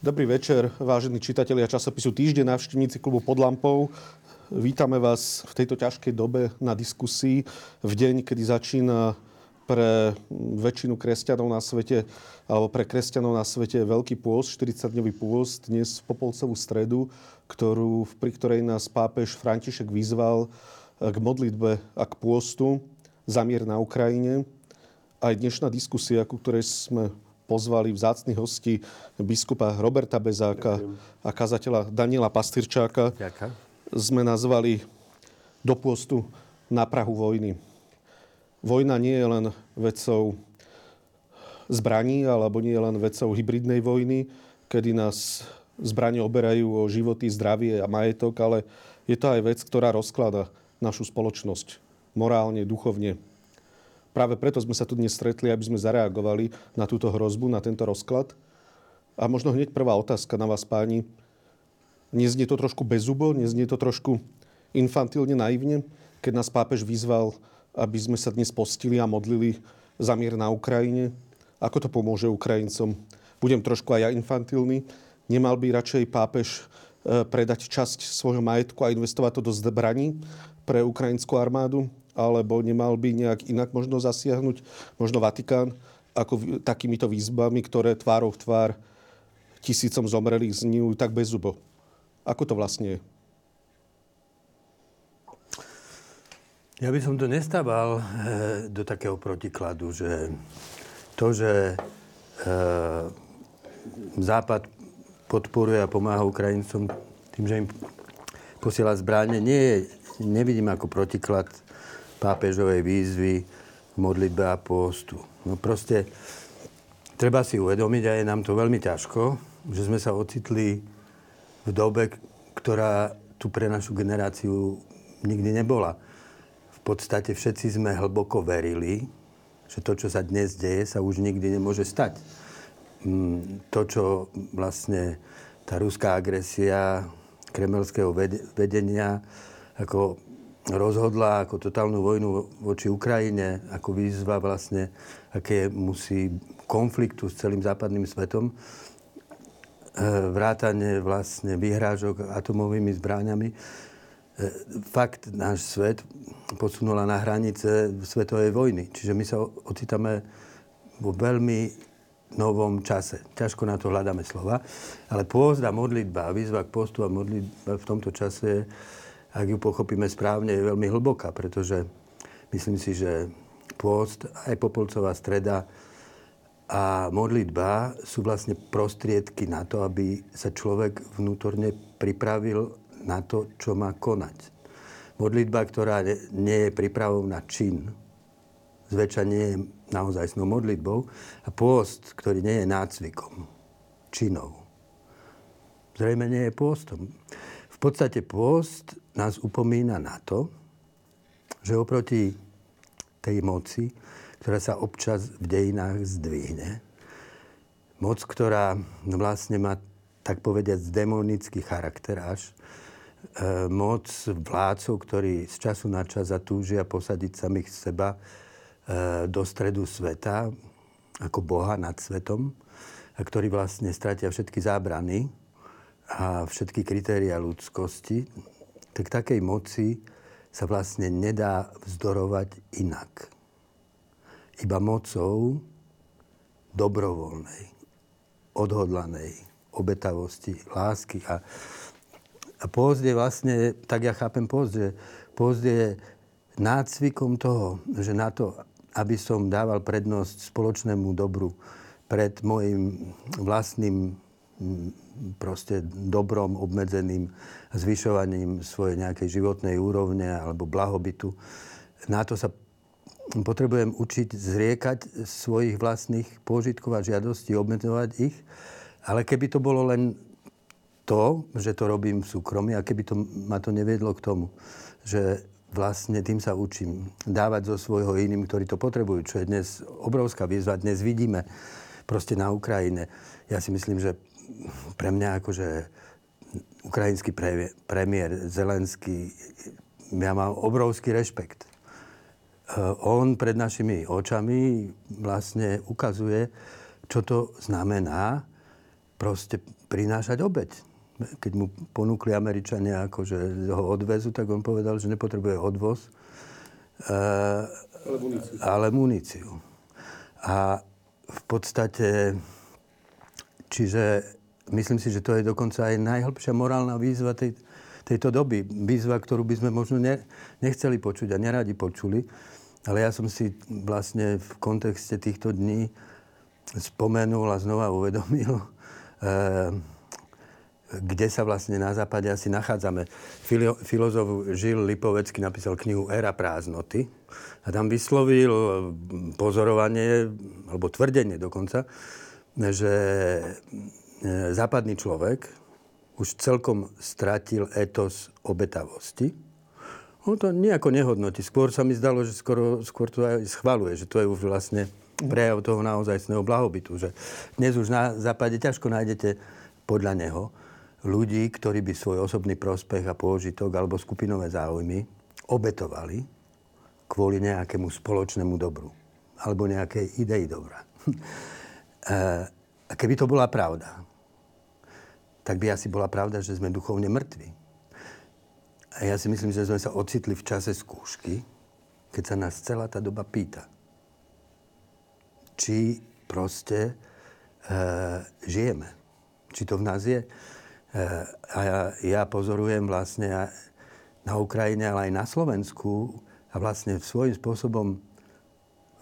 Dobrý večer, vážení čitatelia časopisu Týždeň, návštevníci klubu pod lampou. Vítame vás v tejto ťažkej dobe na diskusii v deň, kedy začína pre väčšinu kresťanov na svete, alebo pre kresťanov na svete Veľký pôst, 40-dňový pôst, dnes v Popolcovú stredu, ktorú, pri ktorej nás pápež František vyzval k modlitbe a k pôstu za mier na Ukrajine. Aj dnešná diskusia, ku ktorej sme pozvali vzácných hostí biskupa Roberta Bezáka Ďakujem. a kazateľa Daniela Pastyrčáka. Ďakujem. Sme nazvali do pôstu na Prahu vojny. Vojna nie je len vecou zbraní, alebo nie je len vecou hybridnej vojny, kedy nás zbranie oberajú o životy, zdravie a majetok, ale je to aj vec, ktorá rozklada našu spoločnosť morálne, duchovne, Práve preto sme sa tu dnes stretli, aby sme zareagovali na túto hrozbu, na tento rozklad. A možno hneď prvá otázka na vás, páni. Neznie to trošku bezubo? Neznie to trošku infantilne, naivne? Keď nás pápež vyzval, aby sme sa dnes postili a modlili za mier na Ukrajine? Ako to pomôže Ukrajincom? Budem trošku aj ja infantilný. Nemal by radšej pápež e, predať časť svojho majetku a investovať to do zbraní pre ukrajinskú armádu? Alebo nemal by nejak inak možno zasiahnuť, možno Vatikán, ako takýmito výzbami, ktoré tvárov v tvár tisícom zomrelých znijú tak bez zubo. Ako to vlastne je? Ja by som to nestával e, do takého protikladu, že to, že e, Západ podporuje a pomáha Ukrajincom tým, že im posiela zbráne, nie je, nevidím ako protiklad pápežovej výzvy modlitbe a postu. No proste treba si uvedomiť, a je nám to veľmi ťažko, že sme sa ocitli v dobe, ktorá tu pre našu generáciu nikdy nebola. V podstate všetci sme hlboko verili, že to, čo sa dnes deje, sa už nikdy nemôže stať. Mm, to, čo vlastne tá ruská agresia kremelského vedenia ako rozhodla ako totálnu vojnu voči Ukrajine, ako výzva vlastne, aké musí konfliktu s celým západným svetom, e, vrátane vlastne vyhrážok atomovými zbráňami. E, fakt náš svet posunula na hranice svetovej vojny. Čiže my sa ocitáme vo veľmi novom čase. Ťažko na to hľadáme slova. Ale pôzda, modlitba, výzva k postu a modlitba v tomto čase je ak ju pochopíme správne, je veľmi hlboká, pretože myslím si, že pôst, aj Popolcová streda a modlitba sú vlastne prostriedky na to, aby sa človek vnútorne pripravil na to, čo má konať. Modlitba, ktorá nie je prípravou na čin, zväčša nie je naozaj snou modlitbou, a pôst, ktorý nie je nácvikom, činov, zrejme nie je pôstom. V podstate pôst nás upomína na to, že oproti tej moci, ktorá sa občas v dejinách zdvihne, moc, ktorá vlastne má, tak povediať, demonický charakter až, e, moc vládcov, ktorí z času na čas zatúžia posadiť samých seba e, do stredu sveta, ako Boha nad svetom, a ktorí vlastne stratia všetky zábrany a všetky kritéria ľudskosti, tak takej moci sa vlastne nedá vzdorovať inak. Iba mocou dobrovoľnej, odhodlanej, obetavosti, lásky. A, a pôzd je vlastne, tak ja chápem pôzd, že pôzd je nácvikom toho, že na to, aby som dával prednosť spoločnému dobru pred môjim vlastným proste dobrom obmedzeným zvyšovaním svojej nejakej životnej úrovne alebo blahobytu. Na to sa potrebujem učiť zriekať svojich vlastných pôžitkov a žiadostí, obmedzovať ich. Ale keby to bolo len to, že to robím v súkromí a keby to, ma to neviedlo k tomu, že vlastne tým sa učím dávať zo svojho iným, ktorí to potrebujú, čo je dnes obrovská výzva. Dnes vidíme proste na Ukrajine. Ja si myslím, že pre mňa akože ukrajinský premiér Zelenský, ja mám obrovský rešpekt. Eh, on pred našimi očami vlastne ukazuje, čo to znamená proste prinášať obeď. Keď mu ponúkli Američania ako, že ho odvezu, tak on povedal, že nepotrebuje odvoz, uh, ale muníciu. Ale muníciu. A v podstate, čiže myslím si, že to je dokonca aj najhlbšia morálna výzva tej, tejto doby. Výzva, ktorú by sme možno ne, nechceli počuť a neradi počuli. Ale ja som si vlastne v kontexte týchto dní spomenul a znova uvedomil, e, kde sa vlastne na západe asi nachádzame. Filo, filozof Žil Lipovecký napísal knihu Éra prázdnoty a tam vyslovil pozorovanie, alebo tvrdenie dokonca, že západný človek už celkom stratil etos obetavosti on to nejako nehodnotí. Skôr sa mi zdalo, že skoro, skôr to aj schvaluje, že to je už vlastne prejav toho naozajstného blahobytu. Že dnes už na západe ťažko nájdete podľa neho ľudí, ktorí by svoj osobný prospech a pôžitok alebo skupinové záujmy obetovali kvôli nejakému spoločnému dobru alebo nejakej idei dobra. A keby to bola pravda, tak by asi bola pravda, že sme duchovne mŕtvi. A ja si myslím, že sme sa ocitli v čase skúšky, keď sa nás celá tá doba pýta, či proste e, žijeme. Či to v nás je. E, a ja, ja pozorujem vlastne na Ukrajine, ale aj na Slovensku a vlastne svojím spôsobom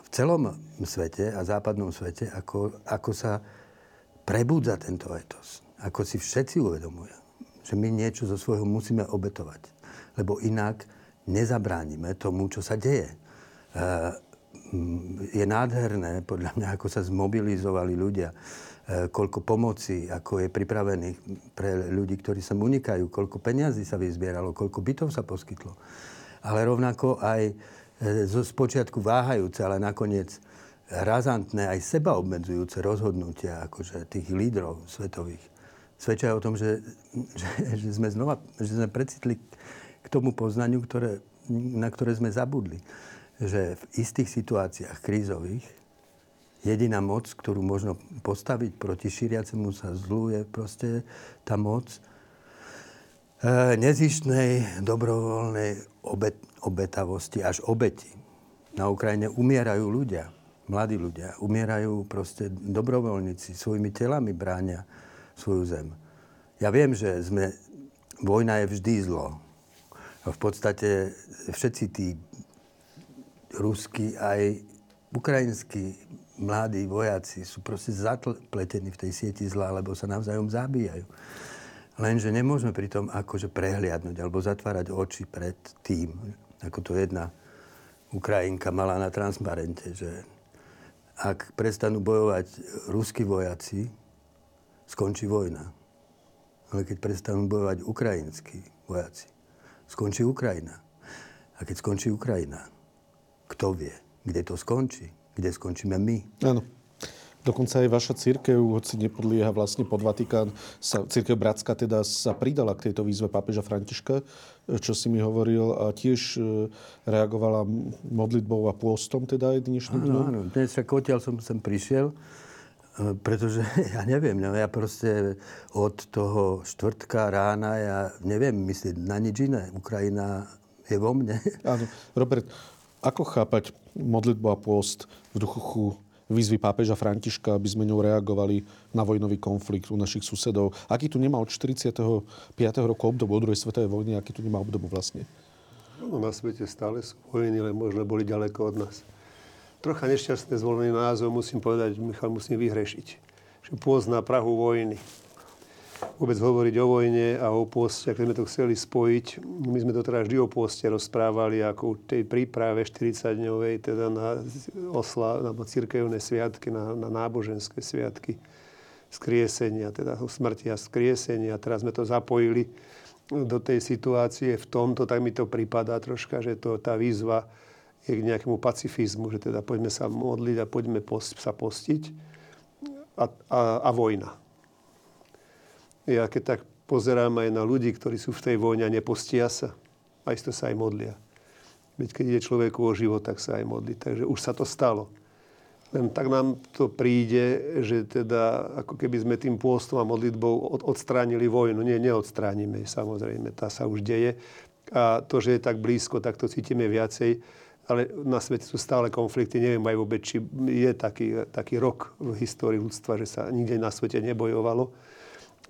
v celom svete a západnom svete, ako, ako sa prebúdza tento etos. Ako si všetci uvedomujú, že my niečo zo svojho musíme obetovať lebo inak nezabránime tomu, čo sa deje. E, je nádherné, podľa mňa, ako sa zmobilizovali ľudia, e, koľko pomoci, ako je pripravených pre ľudí, ktorí sa unikajú, koľko peňazí sa vyzbieralo, koľko bytov sa poskytlo. Ale rovnako aj e, zo spočiatku váhajúce, ale nakoniec razantné, aj seba obmedzujúce rozhodnutia akože tých lídrov svetových svedčia o tom, že, že, že sme znova, že sme precitli k tomu poznaniu, ktoré, na ktoré sme zabudli. Že v istých situáciách krízových jediná moc, ktorú možno postaviť proti šíriacemu sa zlu, je proste tá moc e, nezištnej, dobrovoľnej obet, obetavosti, až obeti. Na Ukrajine umierajú ľudia, mladí ľudia, umierajú proste dobrovoľníci, svojimi telami bránia svoju zem. Ja viem, že sme, vojna je vždy zlo, v podstate všetci tí ruskí aj ukrajinskí mladí vojaci sú proste zapletení v tej sieti zla, lebo sa navzájom zabíjajú. Lenže nemôžeme pri tom akože prehliadnúť alebo zatvárať oči pred tým, ako to jedna Ukrajinka mala na transparente, že ak prestanú bojovať ruskí vojaci, skončí vojna. Ale keď prestanú bojovať ukrajinskí vojaci, skončí Ukrajina. A keď skončí Ukrajina, kto vie, kde to skončí? Kde skončíme my? Áno. Dokonca aj vaša církev, hoci nepodlieha vlastne pod Vatikán, sa, církev Bratská teda sa pridala k tejto výzve pápeža Františka, čo si mi hovoril, a tiež e, reagovala modlitbou a pôstom teda aj dnešným dňom. Áno, áno. Dnes ako odtiaľ som sem prišiel, pretože ja neviem, no ja proste od toho štvrtka rána, ja neviem myslieť na nič iné. Ukrajina je vo mne. Áno. Robert, ako chápať modlitbu a pôst v duchu výzvy pápeža Františka, aby sme ňou reagovali na vojnový konflikt u našich susedov. Aký tu nemá od 45. roku obdobu, od druhej svetovej vojny, aký tu nemá obdobu vlastne? No, na svete stále sú vojny, ale možno boli ďaleko od nás. Trocha nešťastné zvolený názov, musím povedať, Michal, musím vyhrešiť. Že pôzd na Prahu vojny vôbec hovoriť o vojne a o pôste, ak sme to chceli spojiť. My sme to teda vždy o pôste rozprávali ako tej príprave 40-dňovej, teda na osla, na cirkevné sviatky, na, na náboženské sviatky skriesenia, teda o smrti a skriesenia. Teraz sme to zapojili do tej situácie v tomto, tak mi to prípada troška, že to, tá výzva je k nejakému pacifizmu, že teda poďme sa modliť a poďme post, sa postiť a, a, a vojna ja keď tak pozerám aj na ľudí, ktorí sú v tej vojne a nepostia sa, aj to sa aj modlia. Veď keď ide človeku o život, tak sa aj modlí. Takže už sa to stalo. Len tak nám to príde, že teda ako keby sme tým pôstom a modlitbou odstránili vojnu. Nie, neodstránime, samozrejme, tá sa už deje. A to, že je tak blízko, tak to cítime viacej. Ale na svete sú stále konflikty. Neviem aj vôbec, či je taký, taký rok v histórii ľudstva, že sa nikde na svete nebojovalo.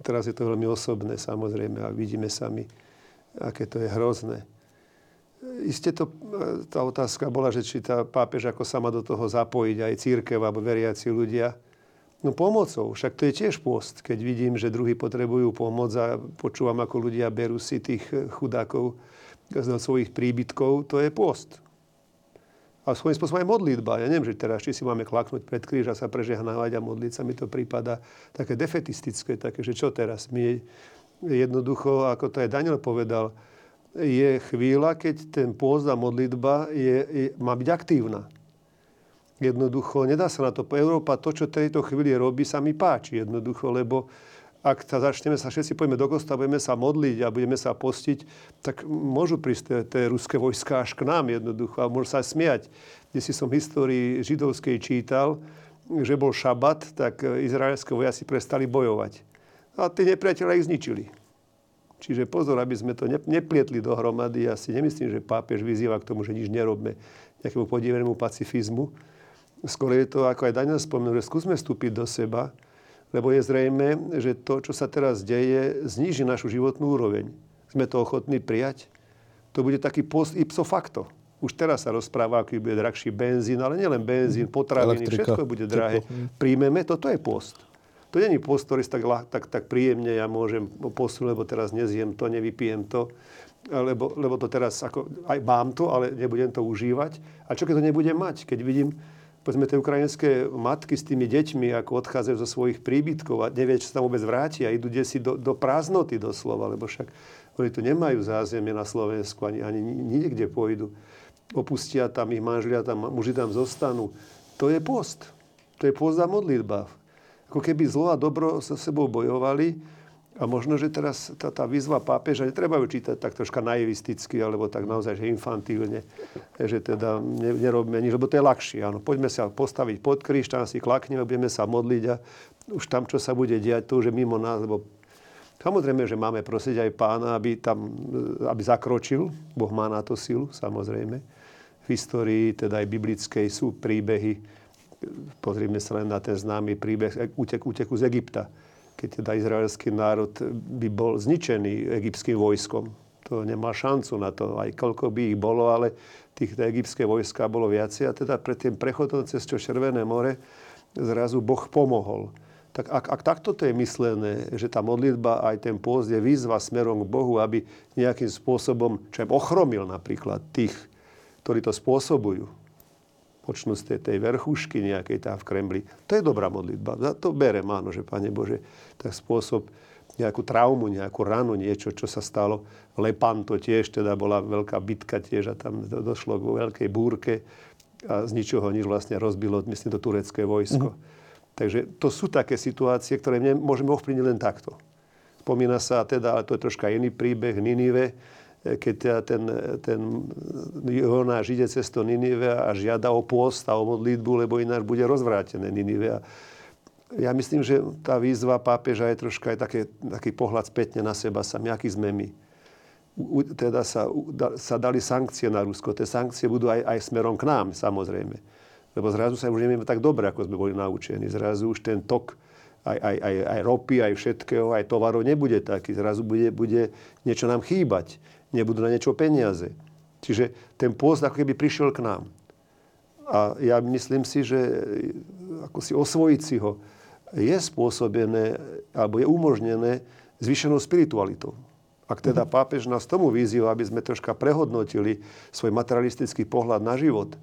Teraz je to veľmi osobné, samozrejme, a vidíme sami, aké to je hrozné. Isté to, tá otázka bola, že či tá pápež ako sa má do toho zapojiť aj církev alebo veriaci ľudia. No pomocou, však to je tiež post. Keď vidím, že druhí potrebujú pomoc a počúvam, ako ľudia berú si tých chudákov z svojich príbytkov, to je post. A svojím spôsobom aj modlitba. Ja neviem, že teraz, či si máme klaknúť pred kríž a sa prežehnávať a modliť sa, mi to prípada také defetistické, také, že čo teraz? My jednoducho, ako to aj Daniel povedal, je chvíľa, keď ten pôst modlitba je, je, má byť aktívna. Jednoducho, nedá sa na to. Európa to, čo tejto chvíli robí, sa mi páči jednoducho, lebo ak sa začneme sa všetci pojme do kosta, budeme sa modliť a budeme sa postiť, tak môžu prísť tie, tie ruské vojska až k nám jednoducho a môžu sa smiať. Kde si som v histórii židovskej čítal, že bol šabat, tak izraelské vojaci prestali bojovať. A tí nepriateľe ich zničili. Čiže pozor, aby sme to neplietli dohromady. Ja si nemyslím, že pápež vyzýva k tomu, že nič nerobme, nejakému podivenému pacifizmu. Skôr je to, ako aj Daniel spomenul, že skúsme vstúpiť do seba, lebo je zrejme, že to, čo sa teraz deje, zníži našu životnú úroveň. Sme to ochotní prijať? To bude taký post ipso facto. Už teraz sa rozpráva, aký bude drahší benzín, ale nielen benzín, potraviny, Elektrika, všetko bude drahé. Príjmeme, toto je post. To není post, ktorý tak, tak, tak príjemne ja môžem posunúť, lebo teraz nezjem to, nevypijem to, lebo, lebo to teraz, ako, aj mám to, ale nebudem to užívať. A čo keď to nebudem mať? Keď vidím, povedzme, tie ukrajinské matky s tými deťmi, ako odchádzajú zo svojich príbytkov a nevie, či sa tam vôbec vrátia, idú desi do, do prázdnoty doslova, lebo však oni tu nemajú zázemie na Slovensku, ani, ani nikde pôjdu. Opustia tam ich manželia, tam, muži tam zostanú. To je post. To je post a modlitba ako keby zlo a dobro so sebou bojovali. A možno, že teraz tá, tá výzva pápeža, netreba ju čítať tak troška naivisticky, alebo tak naozaj, že infantilne, že teda ne, nerobíme nič, lebo to je ľahšie. Áno. Poďme sa postaviť pod kríž, tam si klakneme, budeme sa modliť a už tam, čo sa bude diať, to už je mimo nás, lebo Samozrejme, že máme prosiť aj pána, aby tam, aby zakročil. Boh má na to silu, samozrejme. V histórii, teda aj biblickej, sú príbehy, Pozrime sa len na ten známy príbeh útek, úteku z Egypta. Keď teda izraelský národ by bol zničený egyptským vojskom. To nemá šancu na to, aj koľko by ich bolo, ale tých egyptské vojska bolo viacej. A teda pred tým prechodom cez čo Červené more zrazu Boh pomohol. Tak ak, ak takto to je myslené, že tá modlitba aj ten pôzd je výzva smerom k Bohu, aby nejakým spôsobom, čo ochromil napríklad tých, ktorí to spôsobujú, počnú z tej, tej verchušky nejakej tam v Kremli. To je dobrá modlitba. Za to berem, áno, že Pane Bože, tak spôsob nejakú traumu, nejakú ranu, niečo, čo sa stalo. Lepanto tiež, teda bola veľká bitka tiež a tam došlo k veľkej búrke a z ničoho nič vlastne rozbilo, myslím, to turecké vojsko. Mm-hmm. Takže to sú také situácie, ktoré môžeme ovplyvniť len takto. Spomína sa teda, ale to je troška iný príbeh, Ninive, keď ten, ten Jonáš ide cez to Ninive a žiada o pôst a o modlitbu, lebo ináč bude rozvrátené Ninive. Ja myslím, že tá výzva pápeža je troška aj také, taký pohľad spätne na seba sami, aký sme my. U, teda sa, da, sa dali sankcie na Rusko. Tie sankcie budú aj, aj smerom k nám, samozrejme. Lebo zrazu sa už nevieme tak dobre, ako sme boli naučení. Zrazu už ten tok aj, aj, aj, aj ropy, aj všetkého, aj tovarov nebude taký. Zrazu bude, bude niečo nám chýbať nebudú na niečo peniaze. Čiže ten pôst ako keby prišiel k nám. A ja myslím si, že ako si osvojiť si ho je spôsobené, alebo je umožnené zvýšenou spiritualitou. Ak teda mhm. pápež nás tomu vyzýva, aby sme troška prehodnotili svoj materialistický pohľad na život,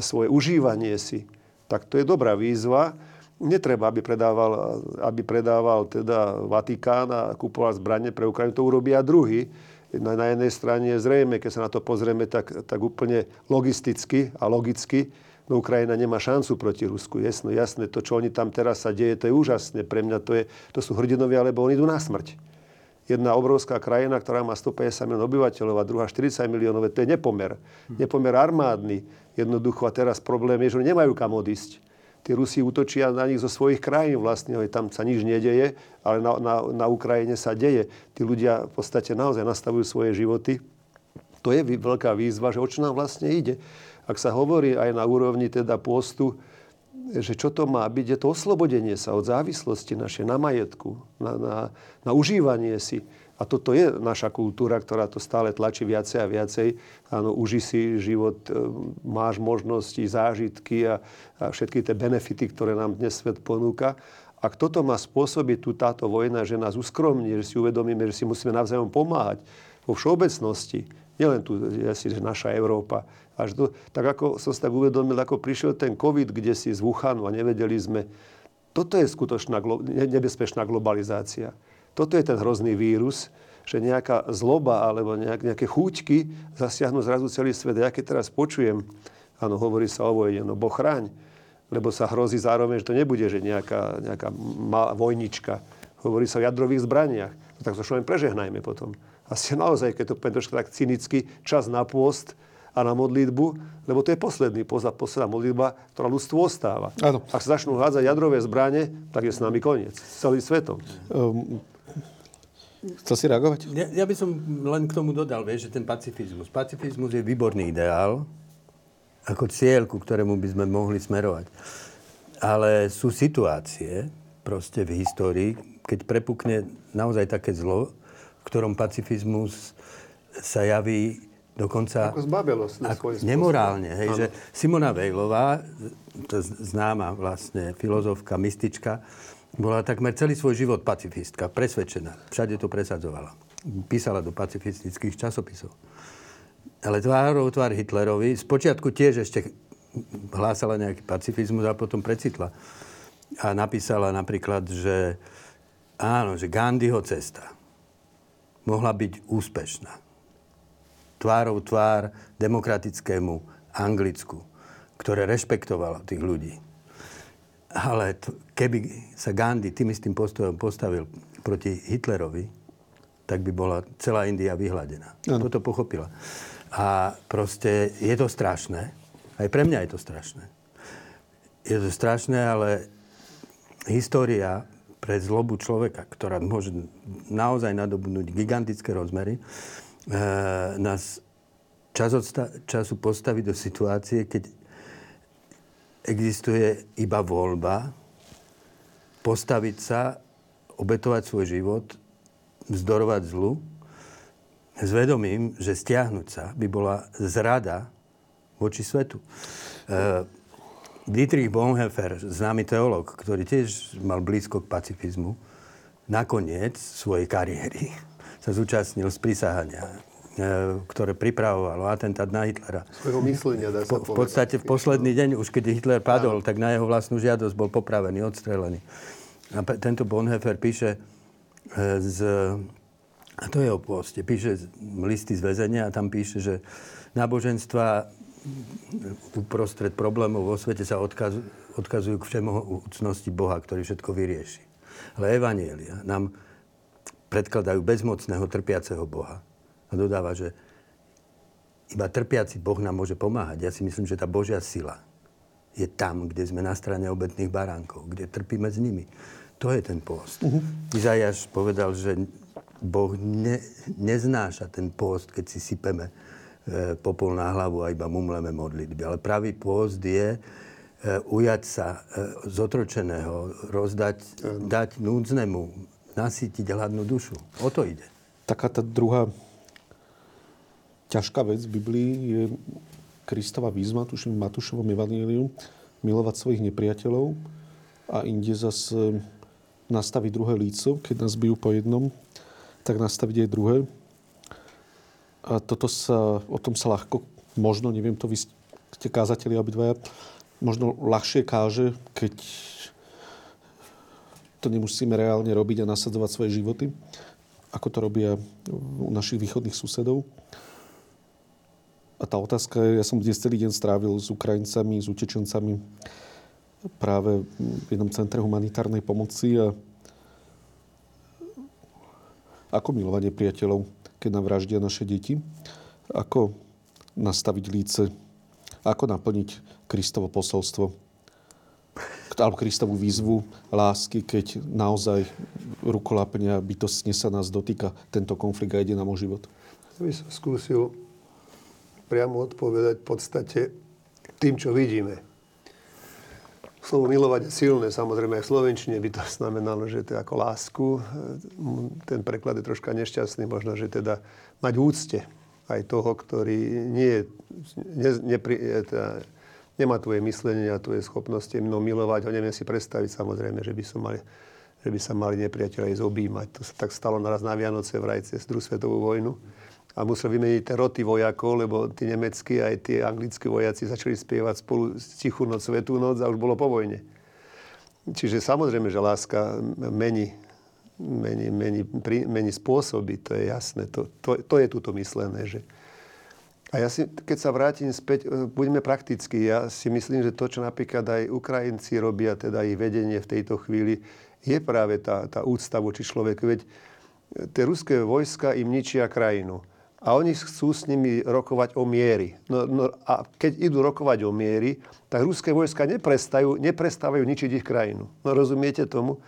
svoje užívanie si, tak to je dobrá výzva. Netreba, aby predával, aby predával teda Vatikán a kupoval zbranie pre Ukrajinu, to urobia druhý na, na jednej strane zrejme, keď sa na to pozrieme tak, tak úplne logisticky a logicky, no Ukrajina nemá šancu proti Rusku. Jasno, jasné, to, čo oni tam teraz sa deje, to je úžasné. Pre mňa to, je, to sú hrdinovia, lebo oni idú na smrť. Jedna obrovská krajina, ktorá má 150 miliónov obyvateľov a druhá 40 miliónov, to je nepomer. Nepomer armádny. Jednoducho a teraz problém je, že oni nemajú kam odísť. Tí Rusi útočia na nich zo svojich krajín vlastne, tam sa nič nedeje, ale na, na, na Ukrajine sa deje. Tí ľudia v podstate naozaj nastavujú svoje životy. To je veľká výzva, že o čo nám vlastne ide. Ak sa hovorí aj na úrovni teda postu, že čo to má byť, je to oslobodenie sa od závislosti našej na majetku, na, na, na užívanie si. A toto je naša kultúra, ktorá to stále tlačí viacej a viacej. Áno, uži si život, e, máš možnosti, zážitky a, a všetky tie benefity, ktoré nám dnes svet ponúka. Ak toto má spôsobiť tu táto vojna, že nás uskromní, že si uvedomíme, že si musíme navzájom pomáhať vo všeobecnosti, nielen tu, asi, že naša Európa, až do, tak ako som si tak uvedomil, ako prišiel ten COVID, kde si z Wuhanu a nevedeli sme, toto je skutočná nebezpečná globalizácia. Toto je ten hrozný vírus, že nejaká zloba alebo nejak, nejaké chúťky zasiahnu zrazu celý svet. Ja keď teraz počujem, áno, hovorí sa o vojne, no Boh chráň, lebo sa hrozí zároveň, že to nebude, že nejaká, nejaká vojnička. Hovorí sa o jadrových zbraniach. No tak to len prežehnajme potom. Asi naozaj, keď to poviem trošku tak cynicky, čas na pôst a na modlitbu, lebo to je posledný, posledná modlitba, ktorá ľudstvo ostáva. Ano. Ak sa začnú hádzať jadrové zbranie, tak je s nami koniec. S celým svetom. Um, Chcel si reagovať? Ja, ja by som len k tomu dodal, vieš, že ten pacifizmus. Pacifizmus je výborný ideál, ako cieľ, ku ktorému by sme mohli smerovať. Ale sú situácie, proste v histórii, keď prepukne naozaj také zlo, v ktorom pacifizmus sa javí dokonca... Ako zbabelosť. Ako nemorálne. Hej, že Simona Vejlová, známa vlastne filozofka, mystička, bola takmer celý svoj život pacifistka, presvedčená. Všade to presadzovala. Písala do pacifistických časopisov. Ale tvárov tvár Hitlerovi, spočiatku tiež ešte hlásala nejaký pacifizmus a potom precitla. A napísala napríklad, že áno, že Gandhiho cesta mohla byť úspešná. Tvárov tvár demokratickému Anglicku, ktoré rešpektovalo tých ľudí ale t- keby sa Gandhi tým istým postojom postavil proti Hitlerovi, tak by bola celá India vyhladená. Ano. Toto pochopila. A proste je to strašné. Aj pre mňa je to strašné. Je to strašné, ale história pre zlobu človeka, ktorá môže naozaj nadobudnúť gigantické rozmery, e, nás čas od času postaví do situácie, keď existuje iba voľba postaviť sa, obetovať svoj život, vzdorovať zlu, s vedomím, že stiahnuť sa by bola zrada voči svetu. E, Dietrich Bonhoeffer, známy teológ, ktorý tiež mal blízko k pacifizmu, nakoniec svojej kariéry sa zúčastnil z prísahania ktoré pripravovalo atentát na Hitlera. Svojho myslenia, dá sa po, V podstate v posledný deň, už keď Hitler padol, tak na jeho vlastnú žiadosť bol popravený, odstrelený. A tento Bonhoeffer píše e, z... A to je o poste. Píše listy z väzenia a tam píše, že náboženstva uprostred problémov vo svete sa odkazujú, odkazujú k všemohúcnosti Boha, ktorý všetko vyrieši. Ale Evanielia nám predkladajú bezmocného, trpiaceho Boha a dodáva, že iba trpiaci Boh nám môže pomáhať. Ja si myslím, že tá Božia sila je tam, kde sme na strane obetných baránkov, kde trpíme s nimi. To je ten pôst. Uh-huh. Izajaš povedal, že Boh ne, neznáša ten pôst, keď si sypeme e, popol na hlavu a iba mumleme modlitby. Ale pravý pôst je e, ujať sa e, zotročeného, rozdať, uh-huh. dať núdznemu, nasýtiť hladnú dušu. O to ide. Taká tá druhá ťažká vec v Biblii je Kristova výzva, tuším v Matúšovom evaníliu, milovať svojich nepriateľov a inde zase nastaviť druhé líco, keď nás bijú po jednom, tak nastaviť aj druhé. A toto sa, o tom sa ľahko, možno, neviem to, vy ste kázateli obidvaja, možno ľahšie káže, keď to nemusíme reálne robiť a nasadzovať svoje životy, ako to robia u našich východných susedov. A tá otázka je, ja som dnes celý deň strávil s Ukrajincami, s utečencami práve v jednom centre humanitárnej pomoci a ako milovanie priateľov, keď nám vraždia naše deti, ako nastaviť líce, ako naplniť Kristovo posolstvo. alebo Kristovú výzvu lásky, keď naozaj rukolapne bytostne sa nás dotýka tento konflikt a ide nám o život? Ja by som skúsil priamo odpovedať v podstate tým, čo vidíme. Slovo milovať je silné, samozrejme aj v Slovenčine by to znamenalo, že to je ako lásku. Ten preklad je troška nešťastný, možno, že teda mať úcte aj toho, ktorý nie, ne, nepri, teda, nemá tvoje myslenie a tvoje schopnosti mnou milovať ho. Neviem si predstaviť samozrejme, že by, som mali, že by sa mali nepriateľe ísť objímať. To sa tak stalo naraz na Vianoce v rajce z druhú svetovú vojnu a musel vymeniť roty vojakov, lebo tí nemeckí aj tie anglickí vojaci začali spievať spolu tichú noc, svetú noc a už bolo po vojne. Čiže samozrejme, že láska mení, mení, mení, mení spôsoby, to je jasné. To, to, to je tuto myslené. Že... A ja si, keď sa vrátim späť, e, buďme praktickí. Ja si myslím, že to, čo napríklad aj Ukrajinci robia, teda ich vedenie v tejto chvíli, je práve tá, tá úcta voči človeku. Veď tie ruské vojska im ničia krajinu a oni chcú s nimi rokovať o miery. No, no, a keď idú rokovať o miery, tak ruské vojska neprestávajú ničiť ich krajinu. No rozumiete tomu?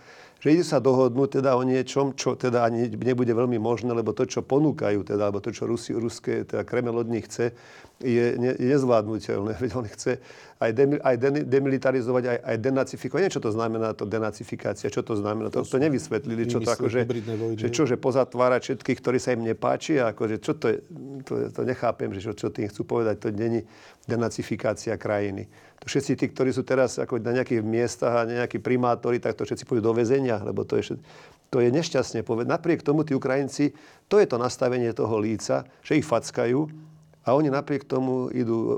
Že ide sa dohodnúť teda o niečom, čo teda ani nebude veľmi možné, lebo to, čo ponúkajú, teda, alebo to, čo Rusi, ruské, teda Kreml od nich chce, je, ne, je nezvládnutelné. Veď on chce aj, de, aj de, demilitarizovať, aj, aj denacifikovať. Nie, čo to znamená to denacifikácia, čo to znamená. To, to nevysvetlili, čo to akože, že čo, že pozatvárať všetkých, ktorí sa im nepáči, a akože, čo to je, to, to nechápem, že čo, čo tým chcú povedať, to není denacifikácia krajiny. To všetci tí, ktorí sú teraz ako na nejakých miestach a nejakí primátori, tak to všetci pôjdu do väzenia, lebo to je, to je nešťastne povedať. Napriek tomu tí Ukrajinci, to je to nastavenie toho líca, že ich fackajú, a oni napriek tomu idú,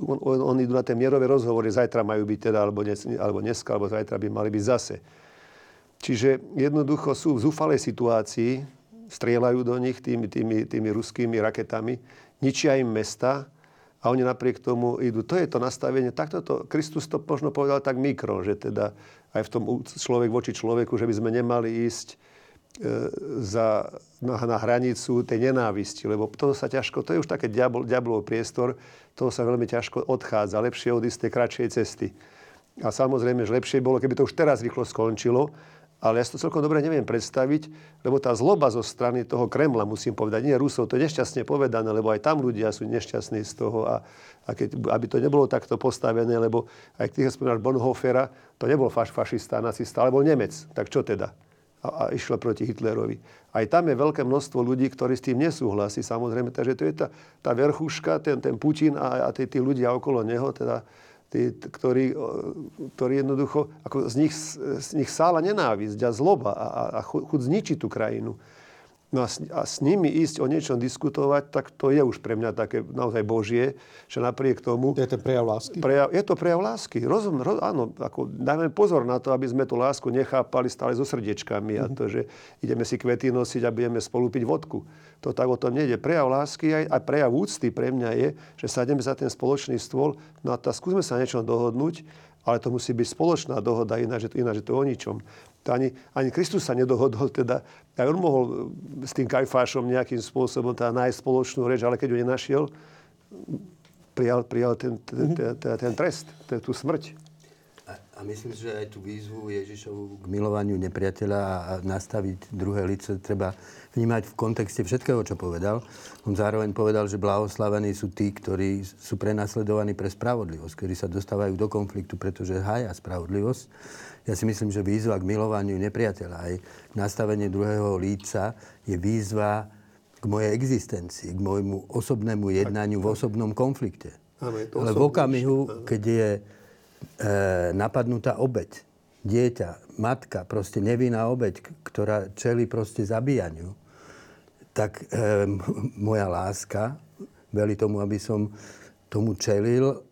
on, on idú na tie mierové rozhovory, zajtra majú byť teda, alebo, dnes, alebo dneska, alebo zajtra by mali byť zase. Čiže jednoducho sú v zúfalej situácii, strieľajú do nich tými, tými, tými ruskými raketami, ničia im mesta a oni napriek tomu idú. To je to nastavenie. Takto to, Kristus to možno povedal tak mikro, že teda aj v tom človek voči človeku, že by sme nemali ísť E, za, na, na hranicu tej nenávisti, lebo to sa ťažko, to je už také diabol, diablov priestor, toho sa veľmi ťažko odchádza, lepšie odísť tej kratšej cesty. A samozrejme, že lepšie bolo, keby to už teraz rýchlo skončilo, ale ja si to celkom dobre neviem predstaviť, lebo tá zloba zo strany toho Kremla, musím povedať, nie Rusov, to je nešťastne povedané, lebo aj tam ľudia sú nešťastní z toho a, a keď, aby to nebolo takto postavené, lebo aj keď spomínal Bonhofera, to nebol faš, fašista, nacista, ale bol Nemec. Tak čo teda? a, a išla proti Hitlerovi. Aj tam je veľké množstvo ľudí, ktorí s tým nesúhlasí, samozrejme. Takže to je tá, tá verchuška, ten, ten Putin a, a tí, tí ľudia okolo neho, teda, tí, ktorí, ktorí jednoducho, ako z nich, z nich sála nenávisť a zloba a, a, chuť zničiť tú krajinu. No a s, a s nimi ísť o niečom diskutovať, tak to je už pre mňa také naozaj božie, že napriek tomu... Je to prejav lásky? Prejav, je to prejav lásky. Rozum, roz, áno, ako, dajme pozor na to, aby sme tú lásku nechápali stále so srdiečkami mm-hmm. a to, že ideme si kvety nosiť a budeme spolu piť vodku. To tak o tom nejde. Prejav lásky aj, aj prejav úcty pre mňa je, že sademe za ten spoločný stôl, no a tá, skúsme sa niečo dohodnúť, ale to musí byť spoločná dohoda, ináč, ináč je to o ničom. To ani, ani Kristus sa nedohodol, teda aj on mohol s tým Kajfášom nejakým spôsobom teda nájsť spoločnú reč, ale keď ju nenašiel, prijal, prijal ten, ten, ten, ten, ten trest, tú smrť. A myslím, že aj tú výzvu Ježišovu k milovaniu nepriateľa a nastaviť druhé lice treba vnímať v kontexte všetkého, čo povedal. On zároveň povedal, že blahoslavení sú tí, ktorí sú prenasledovaní pre spravodlivosť, ktorí sa dostávajú do konfliktu, pretože hája spravodlivosť. Ja si myslím, že výzva k milovaniu nepriateľa aj nastavenie druhého líca je výzva k mojej existencii, k môjmu osobnému jednaniu v osobnom konflikte. Ale v okamihu, keď je napadnutá obeď, dieťa, matka, proste nevinná obeď, ktorá čeli proste zabíjaniu, tak e, moja láska veli tomu, aby som tomu čelil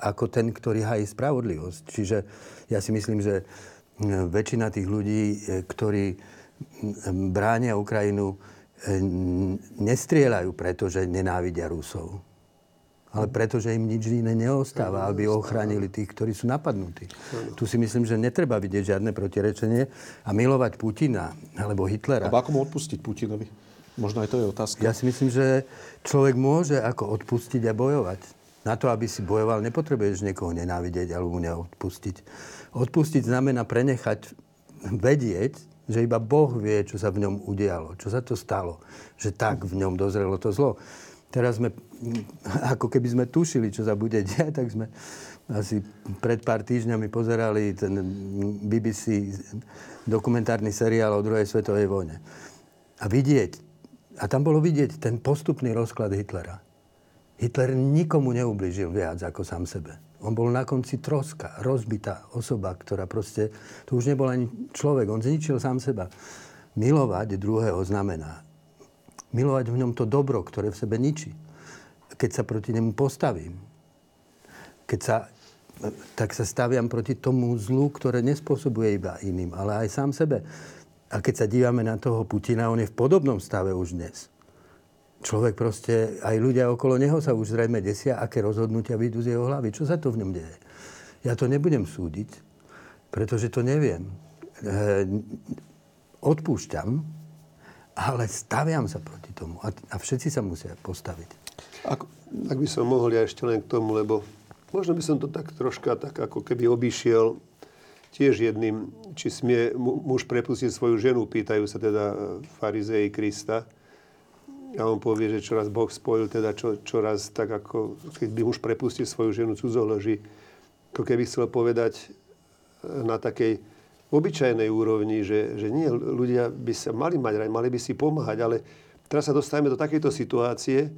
ako ten, ktorý hají spravodlivosť. Čiže ja si myslím, že väčšina tých ľudí, e, ktorí bránia Ukrajinu, e, nestrieľajú, pretože nenávidia Rusov ale preto, že im nič iné neostáva, aby ochránili tých, ktorí sú napadnutí. Tu si myslím, že netreba vidieť žiadne protirečenie a milovať Putina alebo Hitlera. A ako mu odpustiť Putinovi? Možno aj to je otázka. Ja si myslím, že človek môže ako odpustiť a bojovať. Na to, aby si bojoval, nepotrebuješ niekoho nenávidieť alebo neodpustiť. Odpustiť znamená prenechať, vedieť, že iba Boh vie, čo sa v ňom udialo, čo sa to stalo, že tak v ňom dozrelo to zlo. Teraz sme, ako keby sme tušili, čo sa bude diať, tak sme asi pred pár týždňami pozerali ten BBC dokumentárny seriál o druhej svetovej vojne. A vidieť, a tam bolo vidieť ten postupný rozklad Hitlera Hitler nikomu neublížil viac ako sám sebe. On bol na konci troska, rozbitá osoba, ktorá proste, to už nebol ani človek, on zničil sám seba. Milovať druhého znamená milovať v ňom to dobro, ktoré v sebe ničí. Keď sa proti nemu postavím, keď sa, tak sa staviam proti tomu zlu, ktoré nespôsobuje iba iným, ale aj sám sebe. A keď sa dívame na toho Putina, on je v podobnom stave už dnes človek proste, aj ľudia okolo neho sa už zrejme desia, aké rozhodnutia vyjdú z jeho hlavy. Čo sa to v ňom deje? Ja to nebudem súdiť, pretože to neviem. E, odpúšťam, ale staviam sa proti tomu. A, a všetci sa musia postaviť. Ak, ak by som mohol ja ešte len k tomu, lebo možno by som to tak troška tak ako keby obišiel tiež jedným, či smie muž prepustiť svoju ženu, pýtajú sa teda e, farizei Krista a on povie, že čoraz Boh spojil, teda čo, čoraz tak ako, keď by muž prepustil svoju ženu cudzoloži, ako keby chcel povedať e, na takej obyčajnej úrovni, že, že nie, ľudia by sa mali mať mali by si pomáhať, ale teraz sa dostávame do takejto situácie,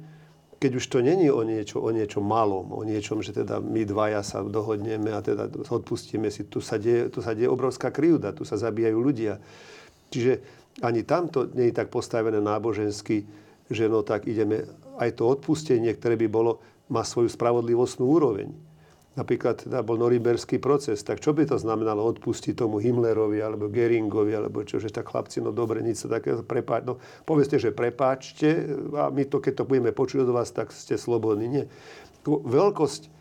keď už to není o niečo, o niečo malom, o niečom, že teda my dvaja sa dohodneme a teda odpustíme si, tu sa deje, tu sa deje obrovská krivda, tu sa zabíjajú ľudia. Čiže ani tamto nie je tak postavené nábožensky, že no tak ideme, aj to odpustenie, ktoré by bolo, má svoju spravodlivostnú úroveň. Napríklad teda bol norimberský proces, tak čo by to znamenalo odpustiť tomu Himmlerovi alebo Geringovi, alebo čo, že tak chlapci, no dobre, nič sa také prepáč, no povedzte, že prepáčte a my to, keď to budeme počuť od vás, tak ste slobodní. Nie. Veľkosť,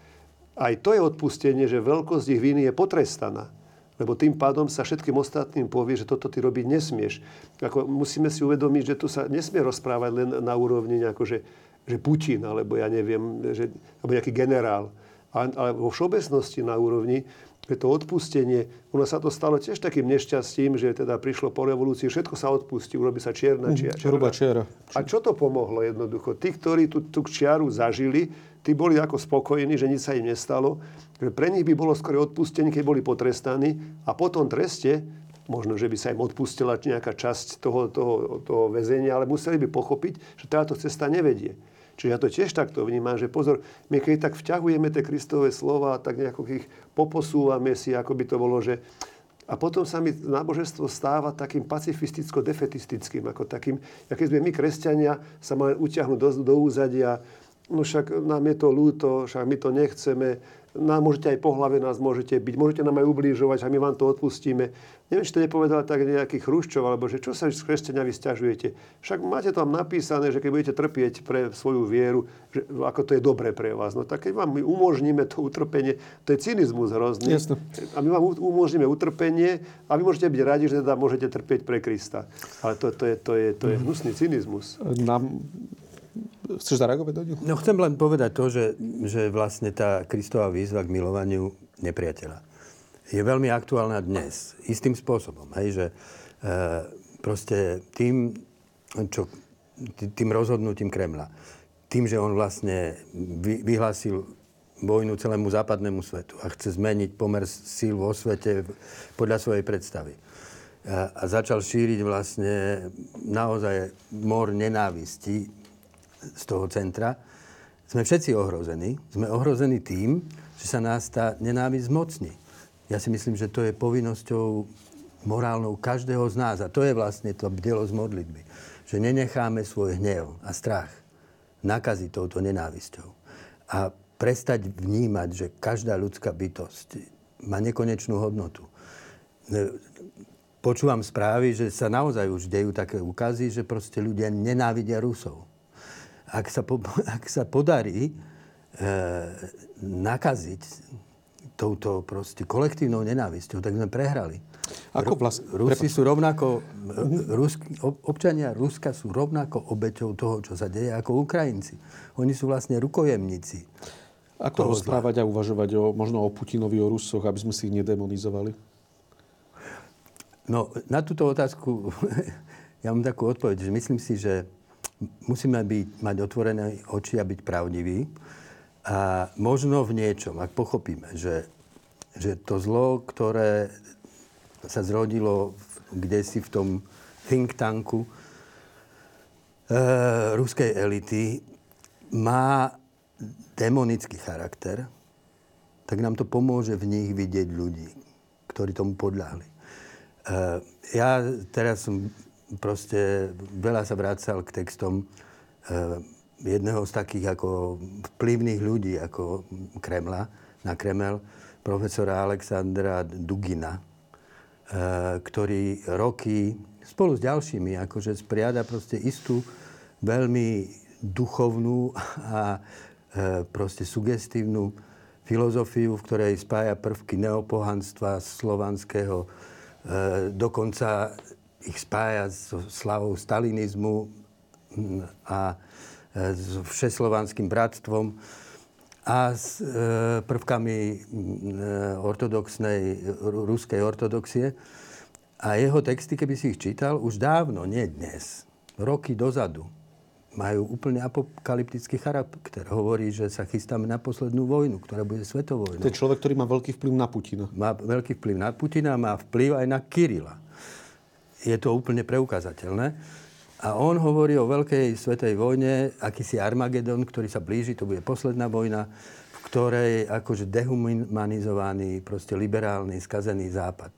aj to je odpustenie, že veľkosť ich viny je potrestaná. Lebo tým pádom sa všetkým ostatným povie, že toto ty robiť nesmieš. Ako musíme si uvedomiť, že tu sa nesmie rozprávať len na úrovni nejako, že, že Putin, alebo ja neviem, že, alebo nejaký generál. Ale vo všeobecnosti na úrovni, že to odpustenie, nás sa to stalo tiež takým nešťastím, že teda prišlo po revolúcii, všetko sa odpustí, urobí sa čierna čiara. Čiara. čiara. A čo to pomohlo jednoducho? Tí, ktorí tú, tú čiaru zažili, tí boli ako spokojní, že nič sa im nestalo že pre nich by bolo skôr odpustenie, keď boli potrestaní a po tom treste, možno, že by sa im odpustila nejaká časť toho, toho, toho väzenia, ale museli by pochopiť, že táto cesta nevedie. Čiže ja to tiež takto vnímam, že pozor, my keď tak vťahujeme tie Kristové slova, tak nejako ich poposúvame si, ako by to bolo, že a potom sa mi náboženstvo stáva takým pacifisticko-defetistickým, ako takým, aké sme my, kresťania, sa máme utiahnuť do, do úzadia, no však nám je to ľúto, však my to nechceme, nám môžete aj po hlave nás môžete byť, môžete nám aj ublížovať a my vám to odpustíme. Neviem, či to nepovedal tak nejaký Chruščov, alebo že čo sa s kresťania vy stiažujete. Však máte tam napísané, že keď budete trpieť pre svoju vieru, že, ako to je dobré pre vás. No tak keď vám my umožníme to utrpenie, to je cynizmus hrozný. Jasne. A my vám umožníme utrpenie a vy môžete byť radi, že teda môžete trpieť pre Krista. Ale to, to, je, to, je, to je hnusný cynizmus. Nám Chceš zareagovať, Dodio? No chcem len povedať to, že, že vlastne tá Kristová výzva k milovaniu nepriateľa je veľmi aktuálna dnes. Istým spôsobom. Hej, že e, proste tým, čo, tým rozhodnutím Kremla, tým, že on vlastne vy, vyhlásil vojnu celému západnému svetu a chce zmeniť pomer síl vo svete podľa svojej predstavy. A, a začal šíriť vlastne naozaj mor nenávisti z toho centra, sme všetci ohrození. Sme ohrození tým, že sa nás tá nenávisť zmocní. Ja si myslím, že to je povinnosťou morálnou každého z nás. A to je vlastne to z modlitby. Že nenecháme svoj hnev a strach nakaziť touto nenávisťou. A prestať vnímať, že každá ľudská bytosť má nekonečnú hodnotu. Počúvam správy, že sa naozaj už dejú také ukazy, že proste ľudia nenávidia Rusov ak sa, po, ak sa podarí e, nakaziť touto proste kolektívnou nenávisťou, tak sme prehrali. Ako vlast... Rusi sú rovnako, Ruski, občania Ruska sú rovnako obeťou toho, čo sa deje, ako Ukrajinci. Oni sú vlastne rukojemníci Ako rozprávať a uvažovať o, možno o Putinovi, o Rusoch, aby sme si ich nedemonizovali? No, na túto otázku ja mám takú odpoveď, že myslím si, že musíme byť, mať otvorené oči a byť pravdiví. A možno v niečom, ak pochopíme, že, že to zlo, ktoré sa zrodilo kde si v tom think tanku e, ruskej elity, má demonický charakter, tak nám to pomôže v nich vidieť ľudí, ktorí tomu podľahli. E, ja teraz som proste veľa sa vracal k textom e, jedného z takých ako vplyvných ľudí ako Kremla, na Kremel, profesora Alexandra Dugina, e, ktorý roky spolu s ďalšími akože spriada proste istú veľmi duchovnú a E, proste sugestívnu filozofiu, v ktorej spája prvky neopohanstva slovanského, dokonca ich spája so slavou stalinizmu a e, s všeslovanským bratstvom a s prvkami ortodoxnej, ruskej ortodoxie. A jeho texty, keby si ich čítal, už dávno, nie dnes, roky dozadu, majú úplne apokalyptický charakter. Hovorí, že sa chystáme na poslednú vojnu, ktorá bude svetovou vojnou. To je človek, ktorý má veľký vplyv na Putina. Má veľký vplyv na Putina, má vplyv aj na Kirila. Je to úplne preukázateľné. A on hovorí o veľkej svetej vojne, akýsi Armagedon, ktorý sa blíži, to bude posledná vojna, v ktorej akože dehumanizovaný, proste liberálny, skazený západ